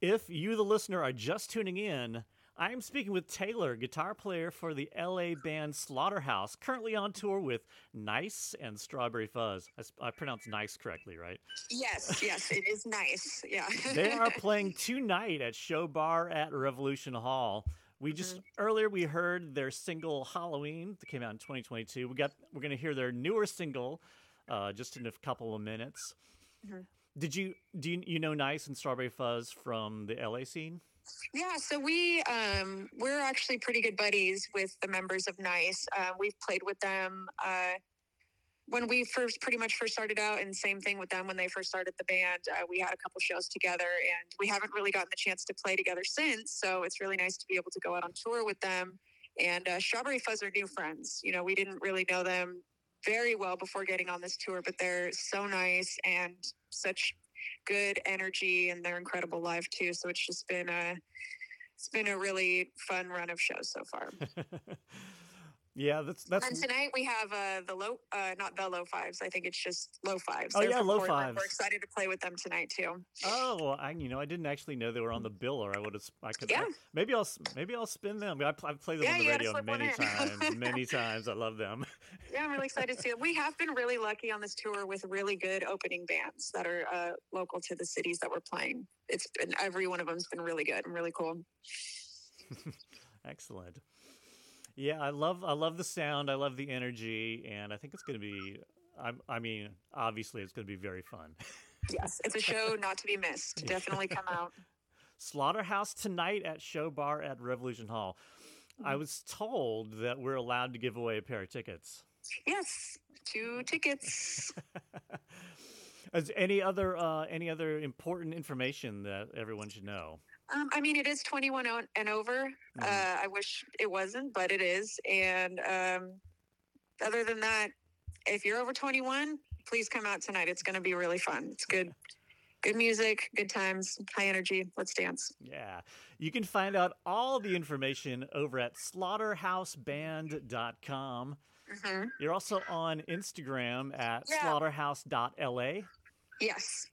if you the listener are just tuning in I am speaking with Taylor, guitar player for the LA band Slaughterhouse, currently on tour with Nice and Strawberry Fuzz. I pronounced Nice correctly, right? Yes, yes, it is nice. Yeah. they are (laughs) playing tonight at Show Bar at Revolution Hall. We just Mm-hmm. earlier we heard their single Halloween that came out in 2022. We got we're gonna hear their newer single uh, just in a couple of minutes. Mhm. Did you do you, you know Nice and Strawberry Fuzz from the LA scene? Yeah, so we um, we're actually pretty good buddies with the members of Nice. Uh, we've played with them uh, when we first pretty much first started out, and same thing with them when they first started the band. Uh, we had a couple shows together, and we haven't really gotten the chance to play together since. So it's really nice to be able to go out on tour with them. And uh, Strawberry Fuzz are new friends. You know, we didn't really know them very well before getting on this tour, but they're so nice and such good energy, and they're incredible live too. So it's just been a it's been a really fun run of shows so far. (laughs) Yeah, that's that's and tonight we have uh, the low, uh, not the low fives. I think it's just low fives. Oh, They're yeah, Low Portland. Fives. We're excited to play with them tonight too. Oh, I you know I didn't actually know they were on the bill, or I would have. I could. Yeah. maybe I'll maybe I'll spin them. I, I've played them Yeah, on the radio many times. (laughs) Many times. I love them. Yeah, I'm really excited to see them. We have been really lucky on this tour with really good opening bands that are uh, local to the cities that we're playing. It's been every one of them's been really good and really cool. (laughs) Excellent. Yeah, I love I love the sound. I love the energy, and I think it's going to be. I, I mean, obviously, it's going to be very fun. Yes, it's a show not to be missed. (laughs) Definitely come out. Slaughterhouse tonight at Show Bar at Revolution Hall. I was told that we're allowed to give away a pair of tickets. Yes, two tickets. (laughs) Is any other uh, any other important information that everyone should know? Um, I mean, it is 21 o- and over. Uh, I wish it wasn't, but it is. And um, other than that, if you're over 21, please come out tonight. It's going to be really fun. It's good, good music, good times, high energy. Let's dance. Yeah. You can find out all the information over at slaughterhouseband.com. hmm You're also on Instagram at Yeah. slaughterhouse.la. Yes.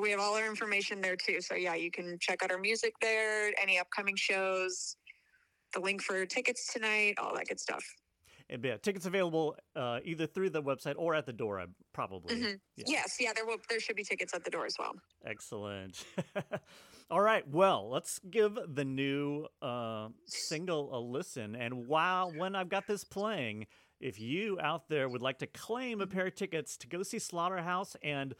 We have all our information there too. So yeah, you can check out our music there, any upcoming shows, the link for tickets tonight, all that good stuff. And yeah, tickets available uh, either through the website or at the door, I- probably. Mhm. Yeah. Yes, yeah, there will there should be tickets at the door as well. Excellent. (laughs) All right. Well, let's give the new uh, single a listen. And while when I've got this playing, if you out there would like to claim a pair of tickets to go see Slaughterhouse and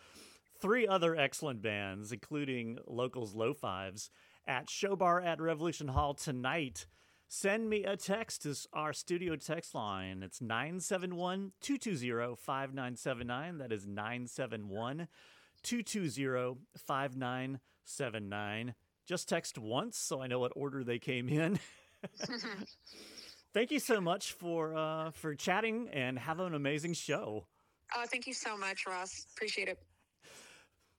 three other excellent bands, including locals Low Fives, at Showbar at Revolution Hall tonight, send me a text to our studio text line. It's 971 220 5979. That is 971 220 5979. Just text once so I know what order they came in. (laughs) Thank you so much for uh, for chatting and have an amazing show. Oh, thank you so much, Ross. Appreciate it.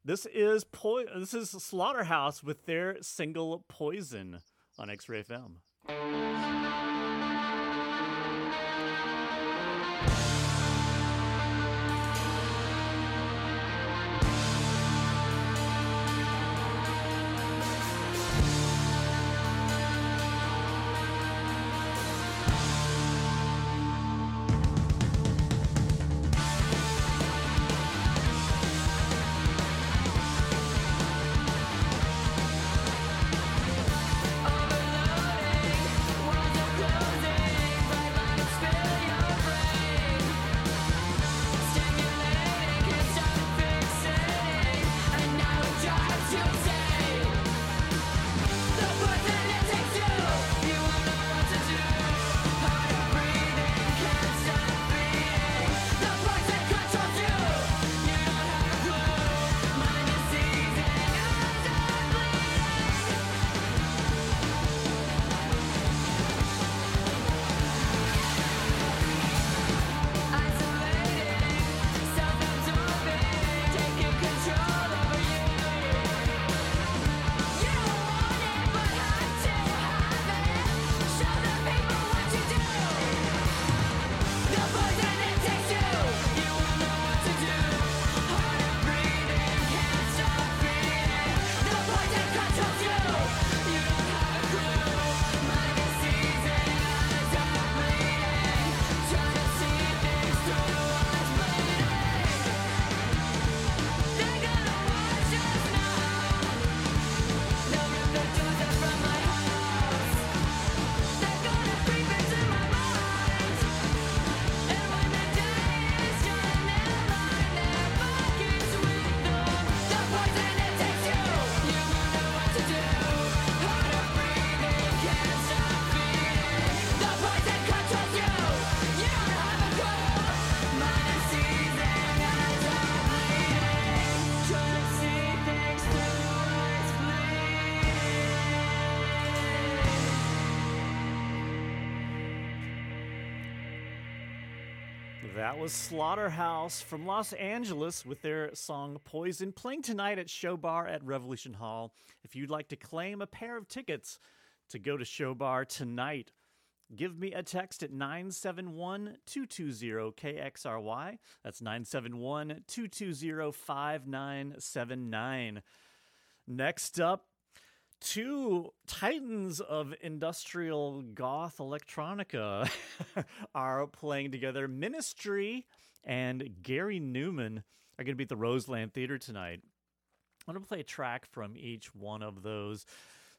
This is po- this is Slaughterhouse with their single Poison on X-Ray FM. Overloading That was Slaughterhouse from Los Angeles with their song Poison, playing tonight at Show Bar at Revolution Hall. If you'd like to claim a pair of tickets to go to Show Bar tonight, give me a text at 971 220 KXRY. That's 971 220 5979. Next up, two titans of industrial goth electronica (laughs) are playing together. Ministry and Gary Numan are going to be at the Roseland Theater tonight. I'm going to play a track from each one of those,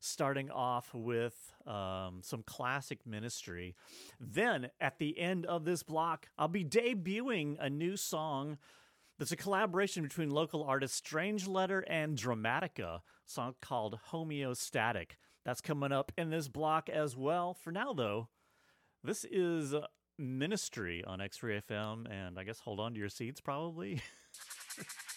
starting off with um, some classic ministry. Then, at the end of this block, I'll be debuting a new song that's a collaboration between local artists Strangeletter and Drumattica, song called Homeostatic. That's coming up in this block as well. For now, though, this is Ministry on X Ray FM, and I guess hold on to your seats probably. (laughs)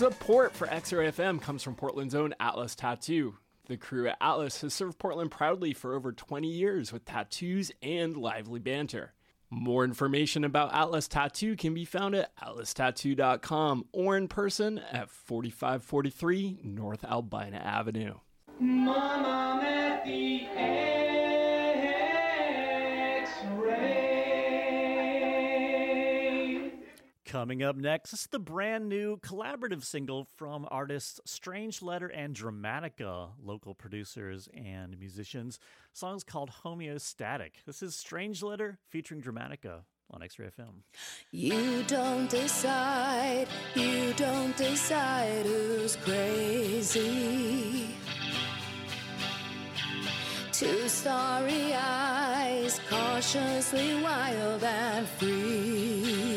Support for X-Ray FM comes from Portland's own Atlas Tattoo. The crew at Atlas has served Portland proudly for over 20 years with tattoos and lively banter. More information about Atlas Tattoo can be found at atlastattoo.com or in person at 4543 North Albina Avenue. Mama Coming up next is the brand new collaborative single from artists Strangeletter and Drumattica, local producers and musicians. Song's called Homeostatic. This is Strangeletter featuring Drumattica on X Ray FM. You don't decide, you don't decide who's crazy. Two starry eyes, cautiously wild and free.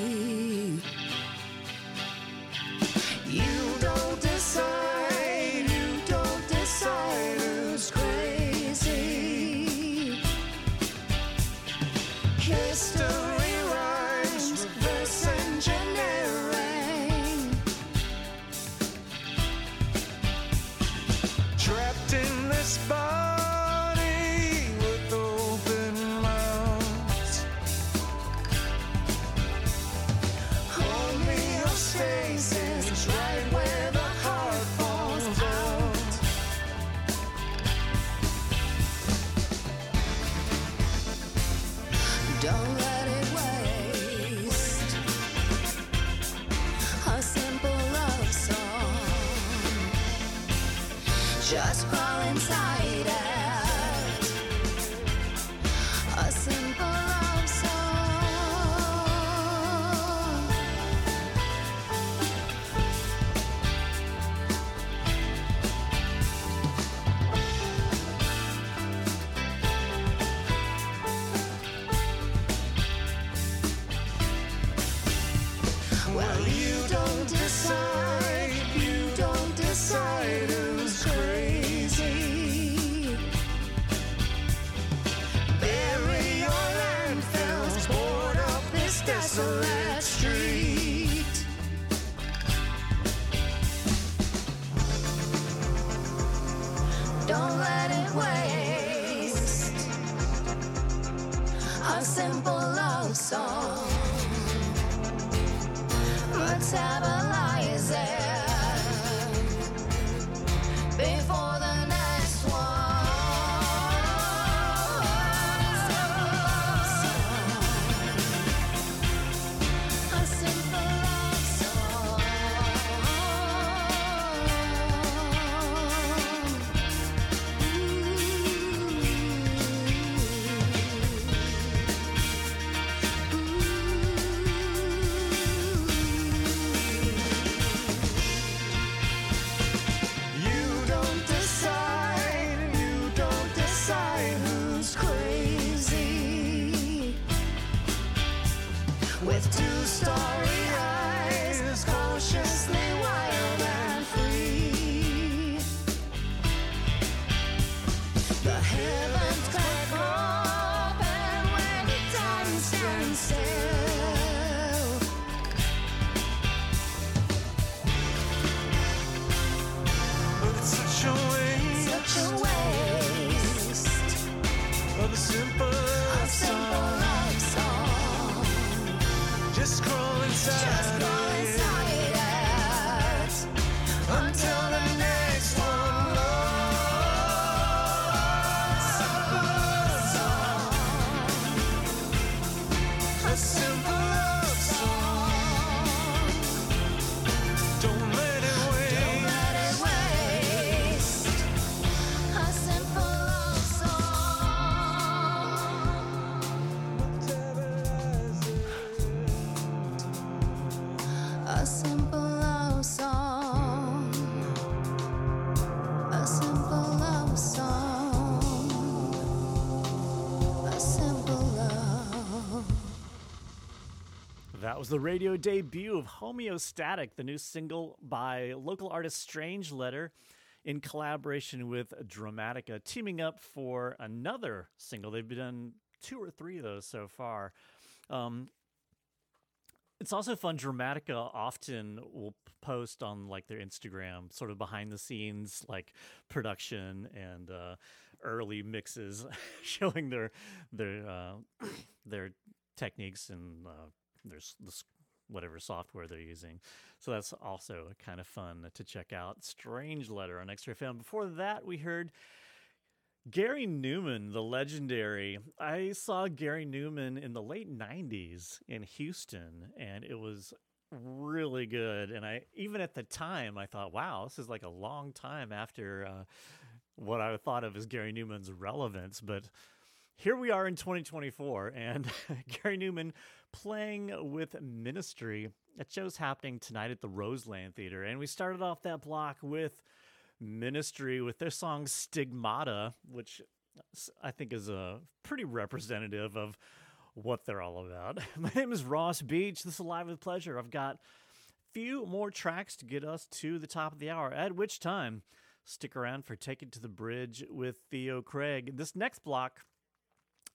The radio debut of Homeostatic, the new single by local artist Strangeletter in collaboration with Drumattica, teaming up for another single. They've done two or three of those so far. Um, It's also fun. Drumattica often will post on like their Instagram, sort of behind the scenes, like production and uh, early mixes, (laughs) showing their their uh, (coughs) their techniques and uh, their s- the s- whatever software they're using. So that's also kind of fun to check out. Strangeletter on X Ray FM. Before that, we heard Gary Numan, the legendary. I saw Gary Numan in the late 90s in Houston, and it was really good. And I, even at the time, I thought, wow, this is like a long time after uh, what I thought of as Gary Numan's relevance. But here we are in 2024, and (laughs) Gary Numan playing with Ministry. That show's happening tonight at the Roseland Theater. And we started off that block with Ministry with their song Stigmata, which I think is a pretty representative of what they're all about. (laughs) My name is Ross Beach. This is Live with Pleasure. I've got a few more tracks to get us to the top of the hour, at which time stick around for Take It to the Bridge with Theo Craig. This next block,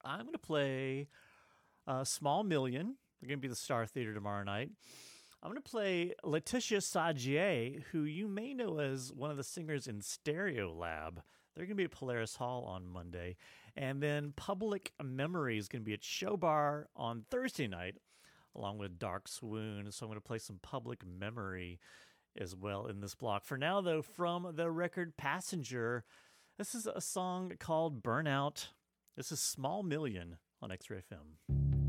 I'm going to play uh, Small Million. They're going to be the Star Theater tomorrow night. I'm going to play Laetitia Sadier, who you may know as one of the singers in Stereolab. They're going to be at Polaris Hall on Monday. And then Public Memory is going to be at Show Bar on Thursday night, along with Dark Swoon. So I'm going to play some Public Memory as well in this block. For now, though, from the record Passenger, this is a song called Burnout. This is Small Million on X Ray FM.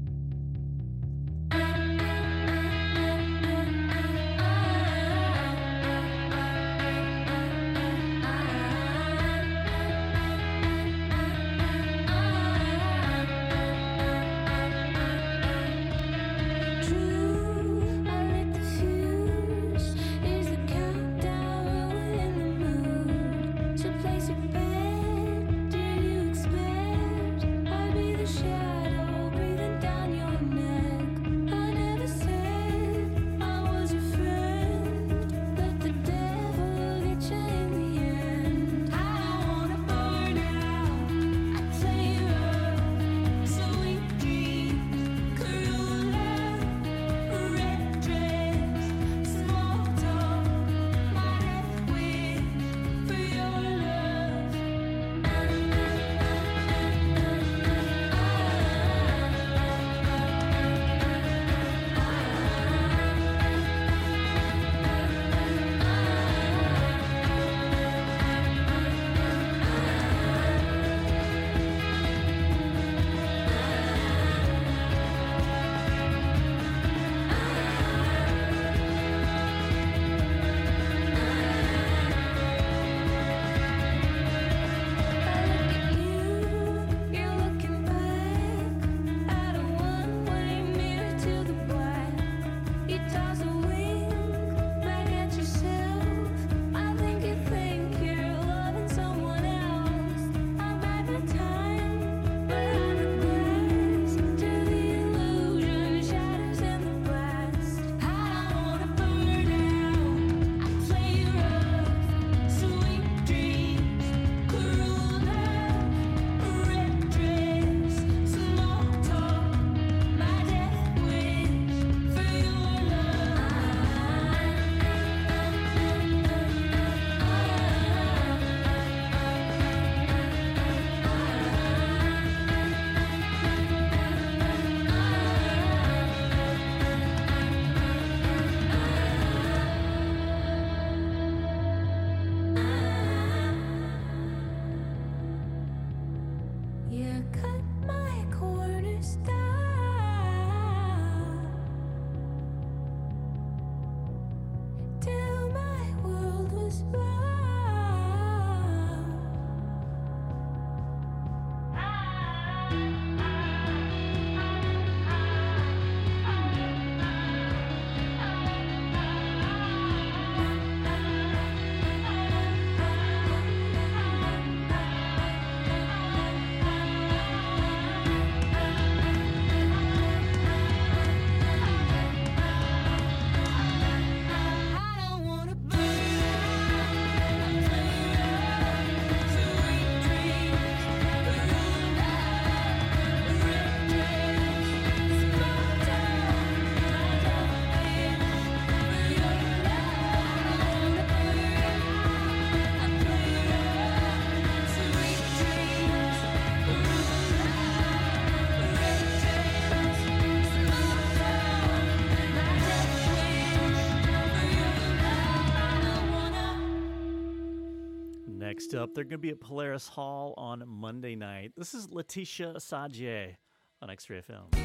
They're going to be at Polaris Hall on Monday night. This is Laetitia Sadier on X-Ray FM.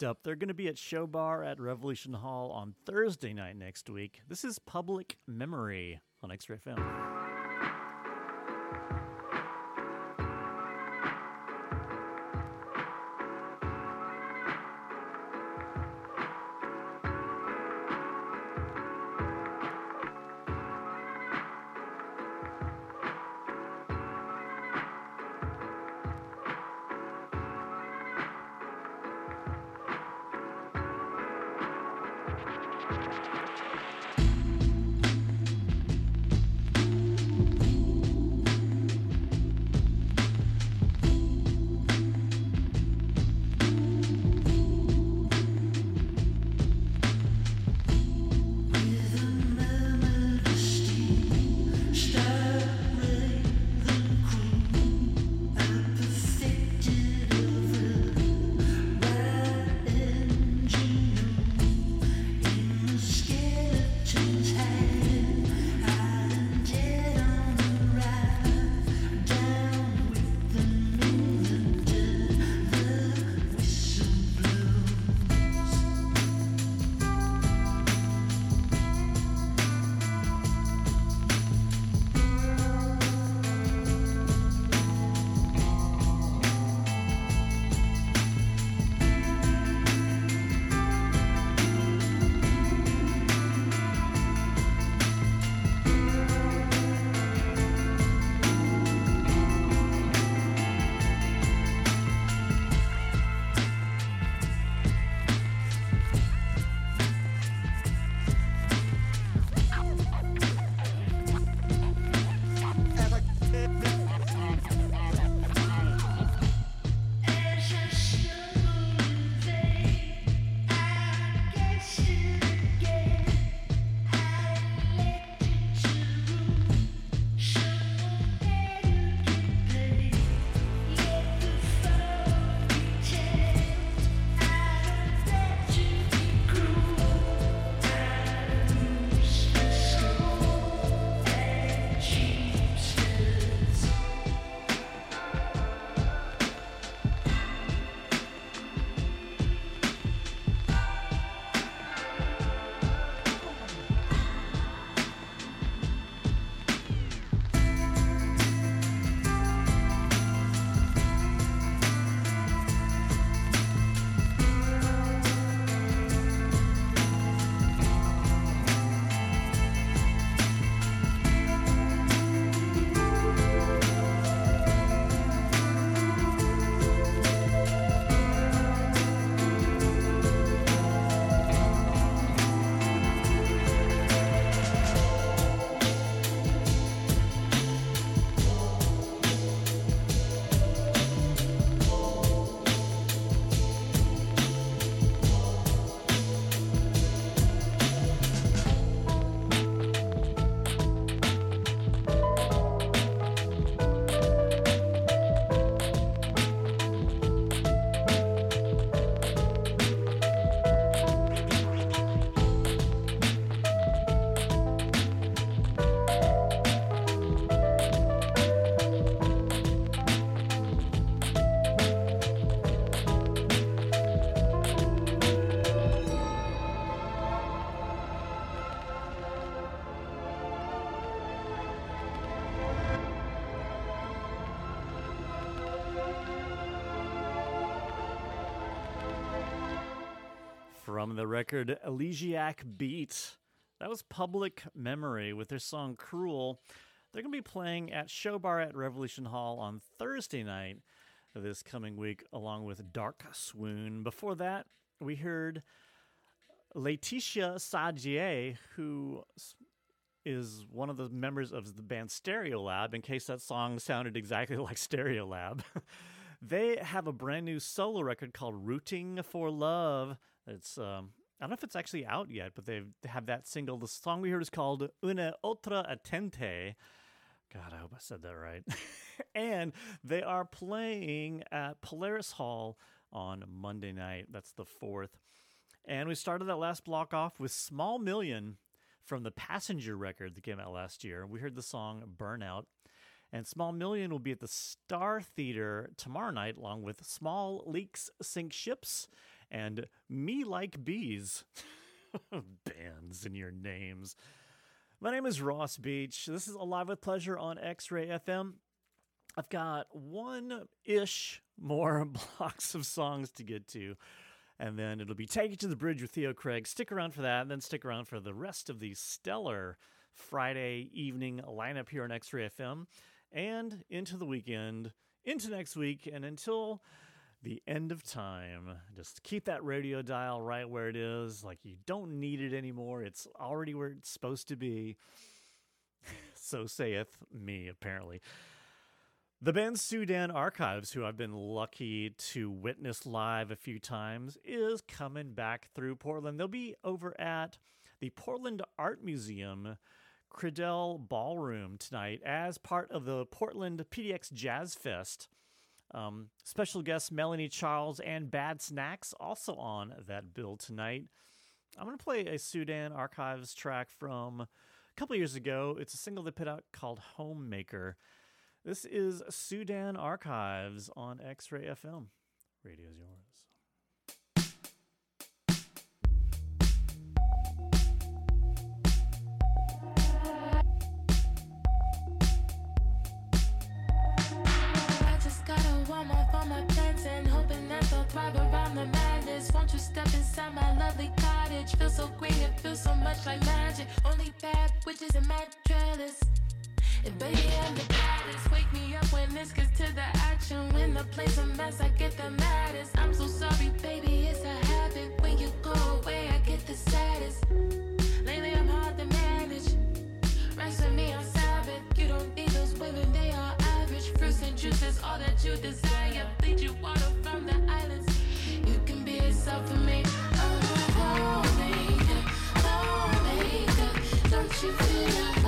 Next up, they're going to be at Show Bar at Revolution Hall on Thursday night next week. This is Public Memory on X-Ray FM. Stop the record Elegiac Beat. That was Public Memory with their song Cruel. They're going to be playing at Show Bar at Revolution Hall on Thursday night this coming week, along with Dark Swoon. Before that, we heard Laetitia Sadier, who is one of the members of the band Stereolab, in case that song sounded exactly (laughs) like Stereolab. (laughs) they have a brand new solo record called Rooting for Love. It's um, I don't know if it's actually out yet, but they have that single. The song we heard is called Una Otra Atente. God, I hope I said that right. (laughs) and they are playing at Polaris Hall on Monday night. That's the 4th. And we started that last block off with Small Million from the Passenger record that came out last year. We heard the song Burnout. And Small Million will be at the Star Theater tomorrow night, along with Small Leaks Sink Ships and Me Like Bees. (laughs) Bands in your names. My name is Ross Beach. This is Alive with Pleasure on X Ray FM. I've got one ish more (laughs) blocks of songs to get to, and then it'll be Take It to the Bridge with Theo Craig. Stick around for that, and then stick around for the rest of the stellar Friday evening lineup here on X Ray FM, and into the weekend, into next week, and until the end of time. Just keep that radio dial right where it is. Like you don't need it anymore. It's already where it's supposed to be. (laughs) so saith me, apparently. The band Sudan Archives, who I've been lucky to witness live a few times, is coming back through Portland. They'll be over at the Portland Art Museum Kridel Ballroom tonight as part of the Portland PDX Jazz Fest. Um, special guests Melanie Charles and Bad Snacks also on that bill tonight. I'm going to play a Sudan Archives track from a couple years ago. It's a single they put out called Homemaker. This is Sudan Archives on X Ray FM. Radio's yours. Warm on my plants and hoping that they'll thrive around the madness. Won't you step inside my lovely cottage? Feels so green, it feels so much like magic. Only bad witches and mad trellis. And baby, I'm the baddest. Wake me up when this gets to the action. When the play's a mess, I get the maddest. I'm so sorry, baby, it's a habit. When you go away, I get the saddest. Lately, I'm hard to manage. Rest with me on Sabbath. You don't need those women, they are and juices, all that you desire. Bleed you water from the islands. You can be yourself for me. I'm a homemaker, homemaker. Don't you feel it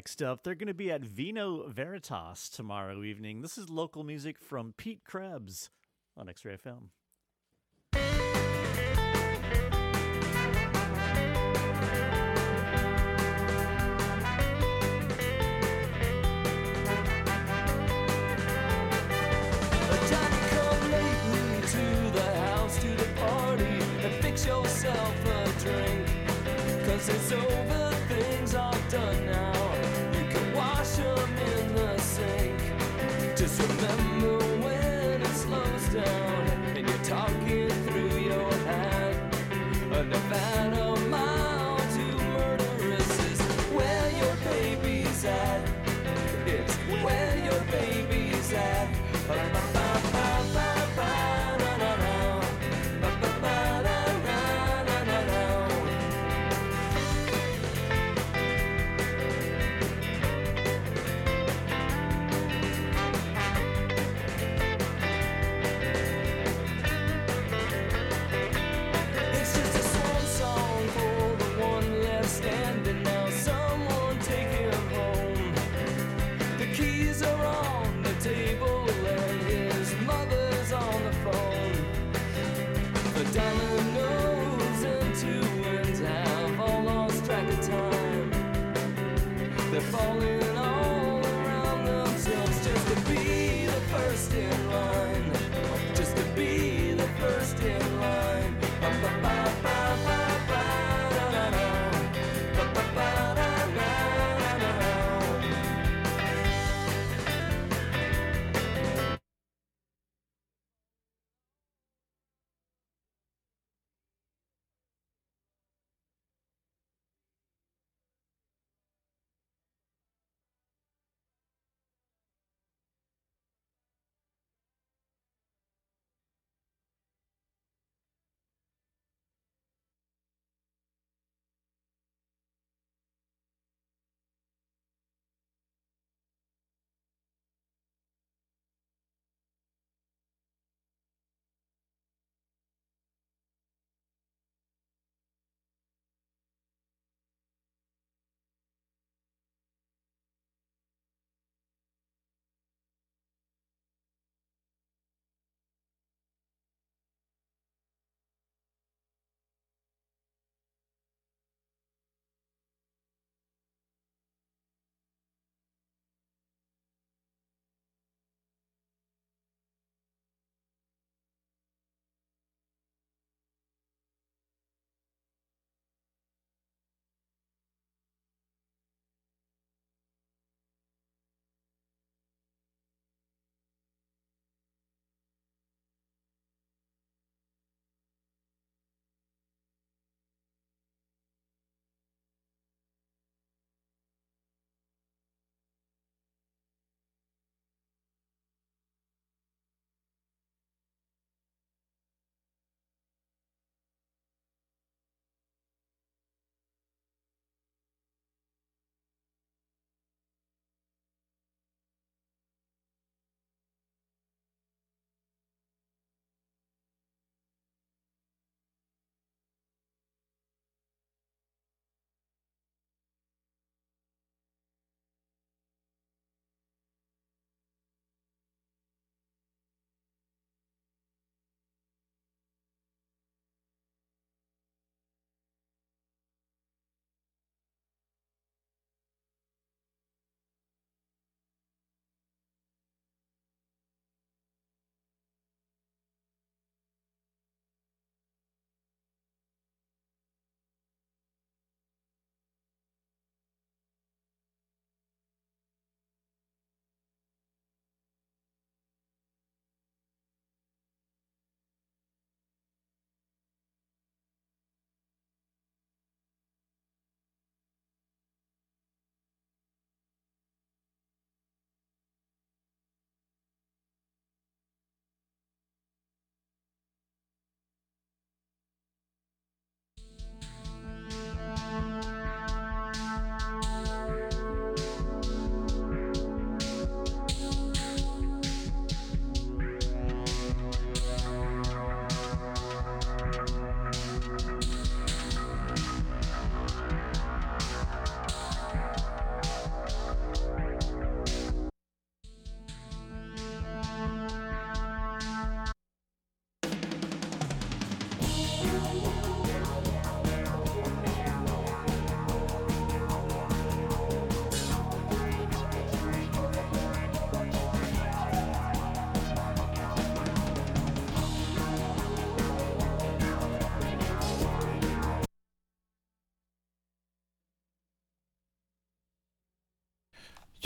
Next up, they're going to be at Vino Veritas tomorrow evening. This is local music from Pete Krebs on X Ray FM. yourself a drink Cause it's over